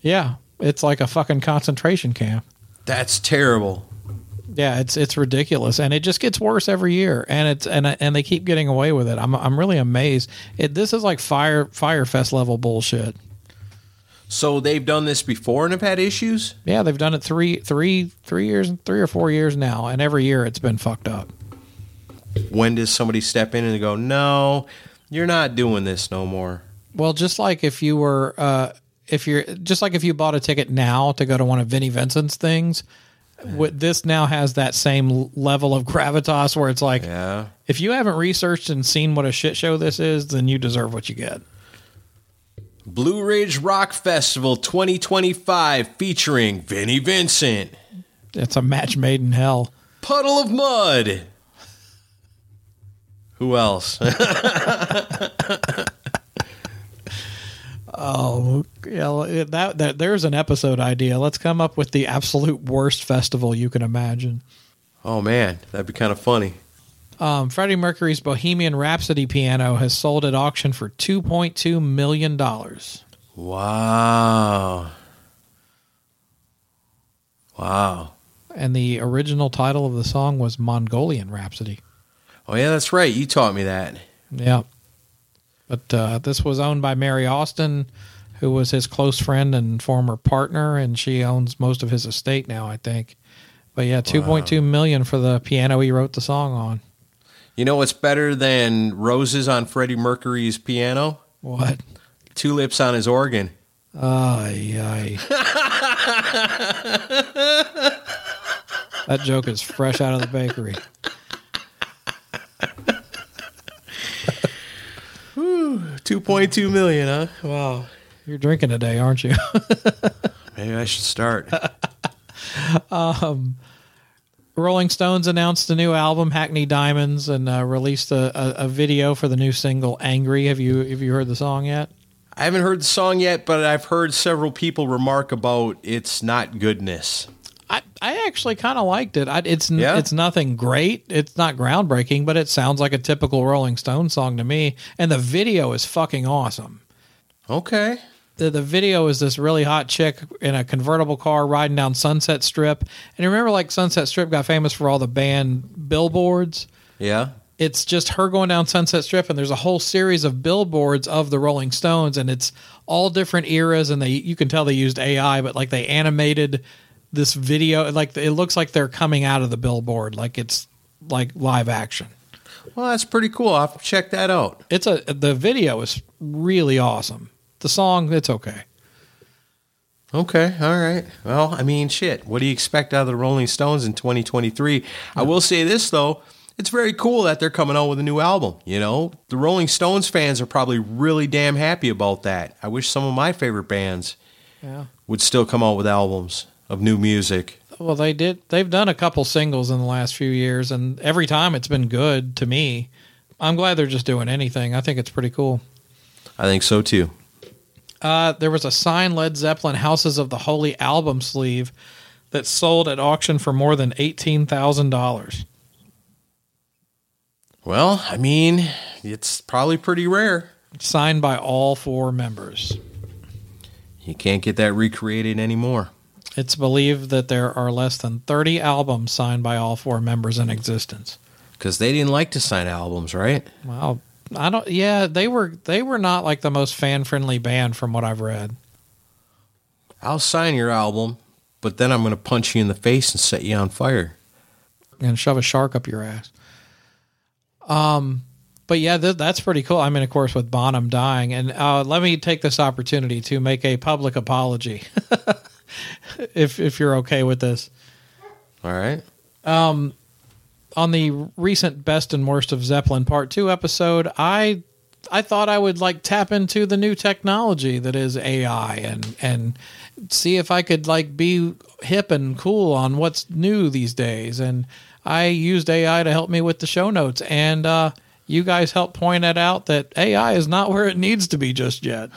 Yeah, it's like a fucking concentration camp. That's terrible. Yeah, it's it's ridiculous, and it just gets worse every year, and it's and and they keep getting away with it. I'm I'm really amazed. It this is like fire Fyre Fest level bullshit. So they've done this before and have had issues? Yeah, they've done it three three three years three or four years now, and every year it's been fucked up. When does somebody step in and go, no, you're not doing this no more? Well, just like if you were, uh, if you're, just like if you bought a ticket now to go to one of Vinnie Vincent's things, what this now has that same level of gravitas where it's like, Yeah. if you haven't researched and seen what a shit show this is, then you deserve what you get. Blue Ridge Rock Festival 2025 featuring Vinnie Vincent. It's a match made in hell. Puddle of Mudd. Who else? Oh, yeah, that, that there's an episode idea. Let's come up with the absolute worst festival you can imagine. oh man, that'd be kind of funny. Um, Freddie Mercury's Bohemian Rhapsody piano has sold at auction for two point two million dollars. Wow. Wow. and the original title of the song was Mongolian Rhapsody. Oh yeah, that's right. You taught me that. Yeah. But uh, this was owned by Mary Austin, who was his close friend and former partner, and she owns most of his estate now, I think. But yeah, two point two million for the piano he wrote the song on. You know what's better than roses on Freddie Mercury's piano? What? Tulips on his organ. Ay, ay. that joke is fresh out of the bakery. Two point two million, huh? Wow. You're drinking today, aren't you? Maybe I should start. Rolling Stones announced a new album, Hackney Diamonds, and uh, released a, a, a video for the new single "Angry." Have you have you heard the song yet? I haven't heard the song yet, but I've heard several people remark about its not goodness. I, I actually kind of liked it. I, it's Yeah? it's nothing great. It's not groundbreaking, but it sounds like a typical Rolling Stone song to me. And the video is fucking awesome. Okay. The, the video is this really hot chick in a convertible car riding down Sunset Strip. And you remember, like Sunset Strip got famous for all the band billboards. Yeah. it's just her going down Sunset Strip, and there's a whole series of billboards of the Rolling Stones, and it's all different eras, and they you can tell they used AI, but like they animated this video, like it looks like they're coming out of the billboard, like it's like live action. Well, that's pretty cool. I'll check that out. It's a the video is really awesome. The song, it's okay. Okay, all right. Well, I mean, shit. What do you expect out of the Rolling Stones in 2023? I will say this though, it's very cool that they're coming out with a new album. You know, the Rolling Stones fans are probably really damn happy about that. I wish some of my favorite bands Yeah. would still come out with albums of new music. Well, they did. They've done a couple singles in the last few years, and every time it's been good to me. I'm glad they're just doing anything. I think it's pretty cool. I think so too. Uh, there was a signed Led Zeppelin Houses of the Holy album sleeve that sold at auction for more than eighteen thousand dollars. Well, I mean, it's probably pretty rare. Signed by all four members. You can't get that recreated anymore. It's believed that there are less than thirty albums signed by all four members in existence. Because they didn't like to sign albums, right? Well, I don't. Yeah, they were they were not like the most fan friendly band from what I've read. I'll sign your album, but then I'm going to punch you in the face and set you on fire. and shove a shark up your ass. Um, but yeah, th- that's pretty cool. I mean, of course, with Bonham dying, and uh, let me take this opportunity to make a public apology, if if you're okay with this. All right. Um, On the recent Best and Worst of Zeppelin Part Two episode, I I thought I would like tap into the new technology that is AI and and see if I could like be hip and cool on what's new these days. And I used AI to help me with the show notes, and uh, you guys helped point it out that AI is not where it needs to be just yet.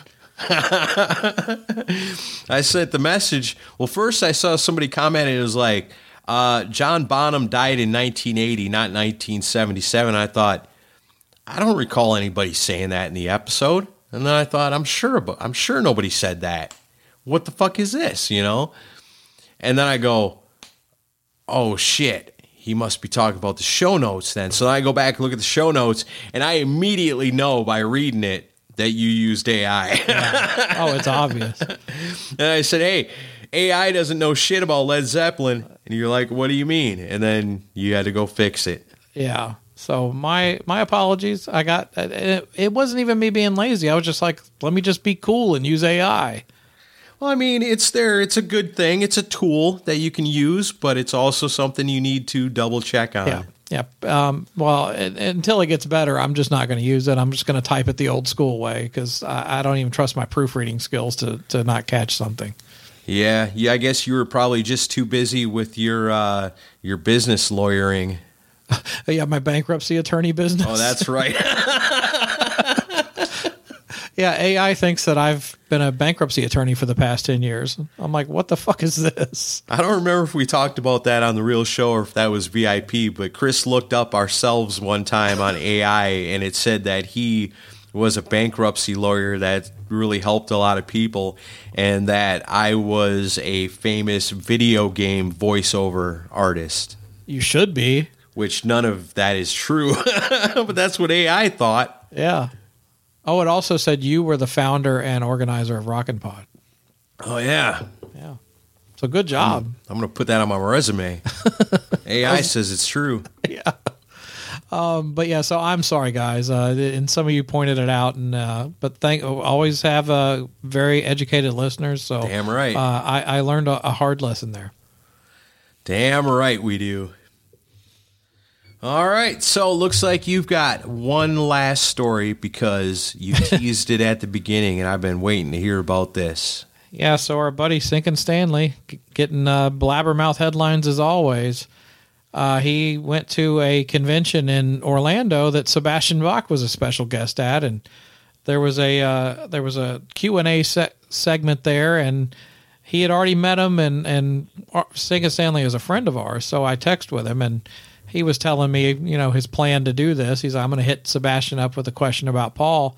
I sent the message. Well, first I saw somebody commented. It was like uh, John Bonham died in 1980, not 1977. I thought I don't recall anybody saying that in the episode. And then I thought I'm sure, but I'm sure nobody said that. What the fuck is this? You know? And then I go, oh shit. He must be talking about the show notes then. So I go back and look at the show notes, and I immediately know by reading it that you used AI. Yeah. Oh, it's obvious. and I said, hey, AI doesn't know shit about Led Zeppelin. And you're like, what do you mean? And then you had to go fix it. Yeah. So my my apologies. I got it, it wasn't even me being lazy. I was just like, let me just be cool and use AI. Well, I mean, it's there. It's a good thing. It's a tool that you can use, but it's also something you need to double check on. Yeah. Yeah. Um, well, it, until it gets better, I'm just not going to use it. I'm just going to type it the old school way because I, I, don't even trust my proofreading skills to, to not catch something. Yeah. Yeah. I guess you were probably just too busy with your uh, your business lawyering. yeah, my bankruptcy attorney business. Oh, that's right. yeah, AI thinks that I've been a bankruptcy attorney for the past 10 years. I'm like, what the fuck is this? I don't remember if we talked about that on the real show or if that was VIP, but Chris looked up ourselves one time on AI and it said that he was a bankruptcy lawyer that really helped a lot of people and that I was a famous video game voiceover artist. You should be. Which none of that is true, but that's what AI thought. Yeah. Oh, it also said you were the founder and organizer of Rockin' Pod. Oh yeah, yeah. So good job. I'm, I'm going to put that on my resume. AI was, says it's true. Yeah. Um, but yeah, so I'm sorry, guys, uh, and some of you pointed it out, and uh, but thank always have uh, very educated listeners. So damn right, uh, I, I learned a, a hard lesson there. Damn right, we do. All right, so looks like you've got one last story because you teased it at the beginning, and I've been waiting to hear about this. Yeah, so our buddy Sinkin Stanley getting uh, blabbermouth headlines as always. Uh, he went to a convention in Orlando that Sebastian Bach was a special guest at, and there was a uh, there was a Q and A se- segment there, and he had already met him, and and Sinkin Stanley is a friend of ours, so I text with him and he was telling me, you know, his plan to do this. He's, I'm going to hit Sebastian up with a question about Paul.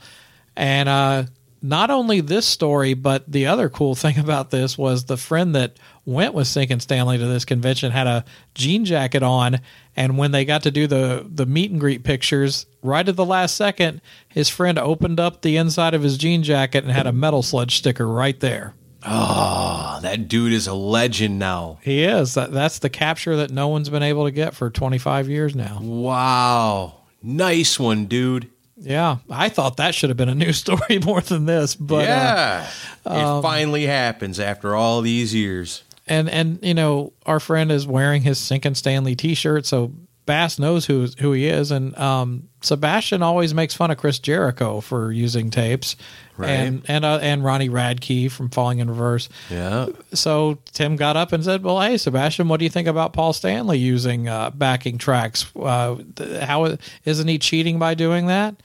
And uh, not only this story, but the other cool thing about this was the friend that went with Sinkin Stanley to this convention had a jean jacket on. And when they got to do the, the meet and greet pictures, right at the last second, his friend opened up the inside of his jean jacket and had a metal sludge sticker right there. Oh, that dude is a legend now. He is. That, that's the capture that no one's been able to get for 25 years now. Wow. Nice one, dude. Yeah, I thought that should have been a news story more than this, but yeah, uh, it um, finally happens after all these years. And and you know, our friend is wearing his Sinkin Stanley T-shirt, so Bass knows who who he is, and um, Sebastian always makes fun of Chris Jericho for using tapes, right. and and uh, and Ronnie Radke from Falling in Reverse. Yeah. So Tim got up and said, "Well, hey, Sebastian, what do you think about Paul Stanley using uh, backing tracks? Uh, how isn't he cheating by doing that?"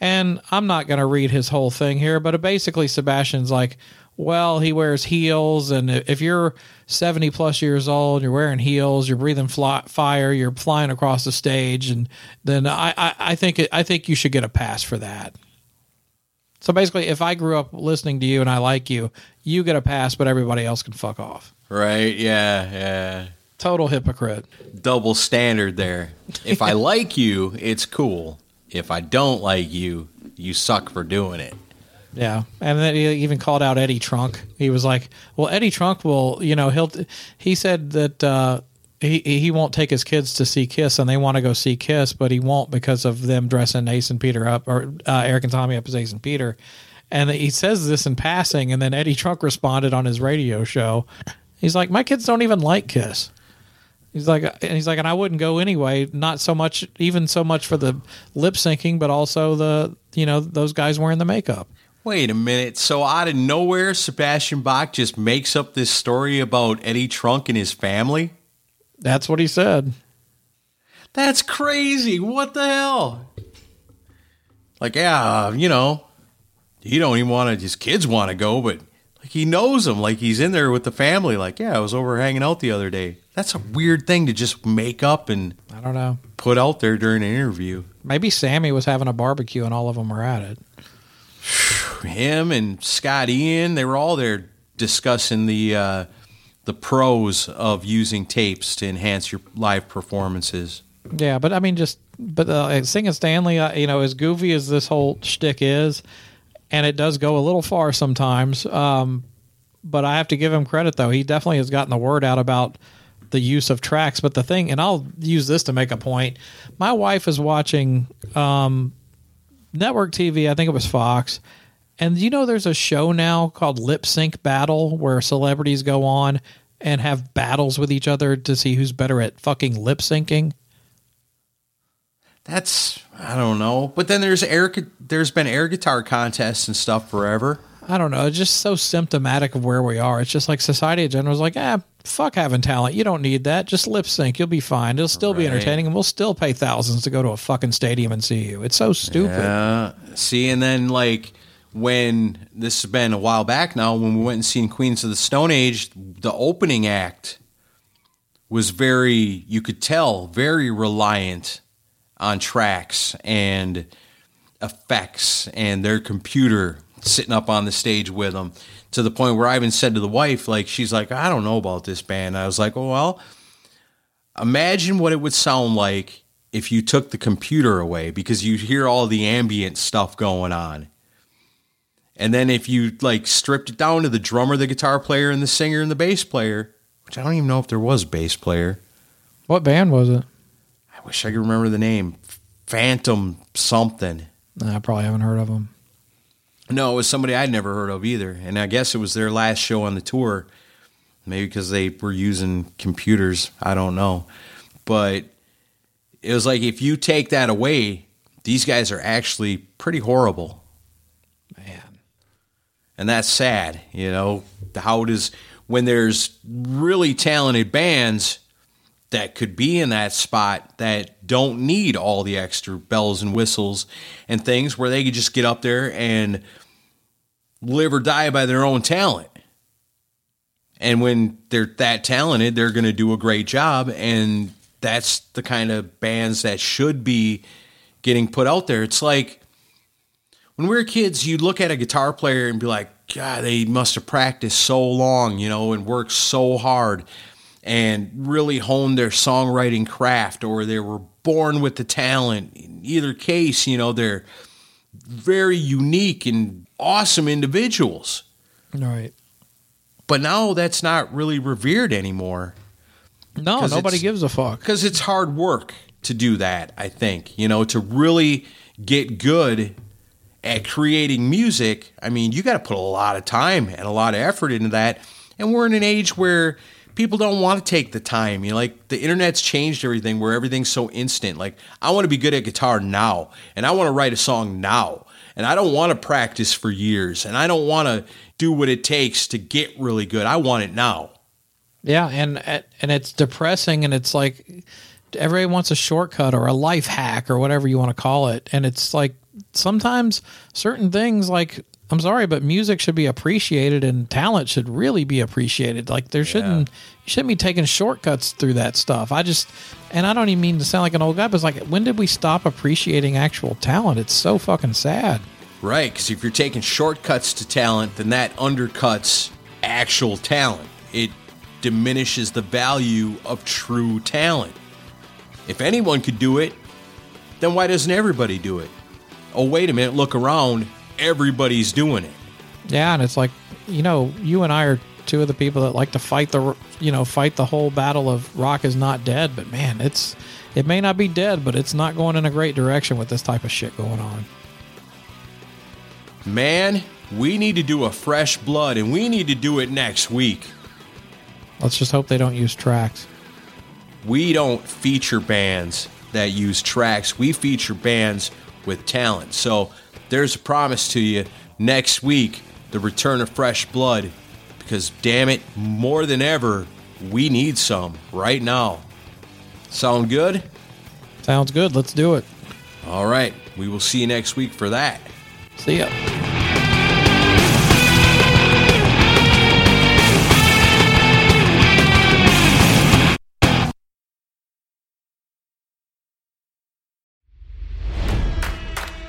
And I'm not going to read his whole thing here, but basically, Sebastian's like, "Well, he wears heels, and if you're 70 plus years old, you're wearing heels, you're breathing fly, fire, you're flying across the stage, and then I, I, I think it, I think you should get a pass for that." So basically, if I grew up listening to you and I like you, you get a pass, but everybody else can fuck off. Right? Yeah, yeah. Total hypocrite. Double standard there. If I like you, it's cool. If I don't like you, you suck for doing it. Yeah, and then he even called out Eddie Trunk. He was like, "Well, Eddie Trunk will, you know, he'll." He said that uh, he he won't take his kids to see Kiss, and they want to go see Kiss, but he won't because of them dressing Ace and Peter up or uh, Eric and Tommy up as Ace and Peter. And he says this in passing, and then Eddie Trunk responded on his radio show. He's like, "My kids don't even like Kiss." He's like, and he's like, and I wouldn't go anyway. Not so much, even so much for the lip syncing, but also the you know those guys wearing the makeup. Wait a minute. So out of nowhere, Sebastian Bach just makes up this story about Eddie Trunk and his family? That's what he said. That's crazy. What the hell? Like, yeah, uh, you know, he don't even want to, his kids want to go, but like he knows them. Like he's in there with the family. Like, yeah, I was over hanging out the other day. That's a weird thing to just make up and I don't know. put out there during an interview. Maybe Sammy was having a barbecue and all of them were at it. him and Scott Ian, they were all there discussing the uh, the pros of using tapes to enhance your live performances. Yeah, but I mean, just but uh, Sinkin Stanley, uh, you know, as goofy as this whole shtick is, and it does go a little far sometimes. Um, but I have to give him credit though; he definitely has gotten the word out about the use of tracks. But the thing, and I'll use this to make a point. My wife is watching um, network TV. I think it was Fox. And you know, there's a show now called Lip Sync Battle where celebrities go on and have battles with each other to see who's better at fucking lip syncing. That's I don't know, but then there's air. There's been air guitar contests and stuff forever. I don't know. It's just so symptomatic of where we are. It's just like society in general is like, ah, fuck having talent. You don't need that. Just lip sync. You'll be fine. It'll still be entertaining, and we'll still pay thousands to go to a fucking stadium and see you. It's so stupid. Yeah. See, and then like when this has been a while back now, when we went and seen Queens of the Stone Age, the opening act was very, you could tell, very reliant on tracks and effects and their computer sitting up on the stage with them to the point where I even said to the wife, like, she's like, I don't know about this band. I was like, oh, well, imagine what it would sound like if you took the computer away because you hear all the ambient stuff going on. And then if you like stripped it down to the drummer, the guitar player, and the singer and the bass player, which I don't even know if there was bass player. What band was it? I wish I could remember the name. Phantom something. I probably haven't heard of them. No, it was somebody I'd never heard of either. And I guess it was their last show on the tour. Maybe because they were using computers. I don't know. But it was like if you take that away, these guys are actually pretty horrible. And that's sad, you know. How it is when there's really talented bands that could be in that spot that don't need all the extra bells and whistles and things where they could just get up there and live or die by their own talent. And when they're that talented, they're going to do a great job. And that's the kind of bands that should be getting put out there. It's like when we were kids, you'd look at a guitar player and be like, God, they must have practiced so long, you know, and worked so hard and really honed their songwriting craft, or they were born with the talent. In either case, you know, they're very unique and awesome individuals. Right. But now that's not really revered anymore No, nobody gives a fuck. because it's hard work to do that, I think. You know, to really get good at creating music, I mean, you got to put a lot of time and a lot of effort into that. And we're in an age where people don't want to take the time. You know, like the internet's changed everything where everything's so instant. Like, I want to be good at guitar now, and I want to write a song now. And I don't want to practice for years, and I don't want to do what it takes to get really good. I want it now. Yeah, and and it's depressing, and it's like everybody wants a shortcut or a life hack or whatever you want to call it, and it's like sometimes certain things like I'm sorry, but music should be appreciated and talent should really be appreciated. Like there shouldn't you shouldn't be taking shortcuts through that stuff. I just and I don't even mean to sound like an old guy, but it's like when did we stop appreciating actual talent? It's so fucking sad. Right, because if you're taking shortcuts to talent, then that undercuts actual talent. It diminishes the value of true talent. If anyone could do it, then why doesn't everybody do it? Oh, wait a minute, look around. Everybody's doing it. Yeah, and it's like you know, you and I are two of the people that like to fight the you know fight the whole battle of rock is not dead. But man, it's it may not be dead, but it's not going in a great direction with this type of shit going on. Man, we need to do a fresh blood, and we need to do it next week. Let's just hope they don't use tracks. we don't feature bands that use tracks. We feature bands with talent. So there's a promise to you next week the return of fresh blood. Because, damn it, more than ever, we need some right now. Sound good? Sounds good. Let's do it. All right. We will see you next week for that. See ya.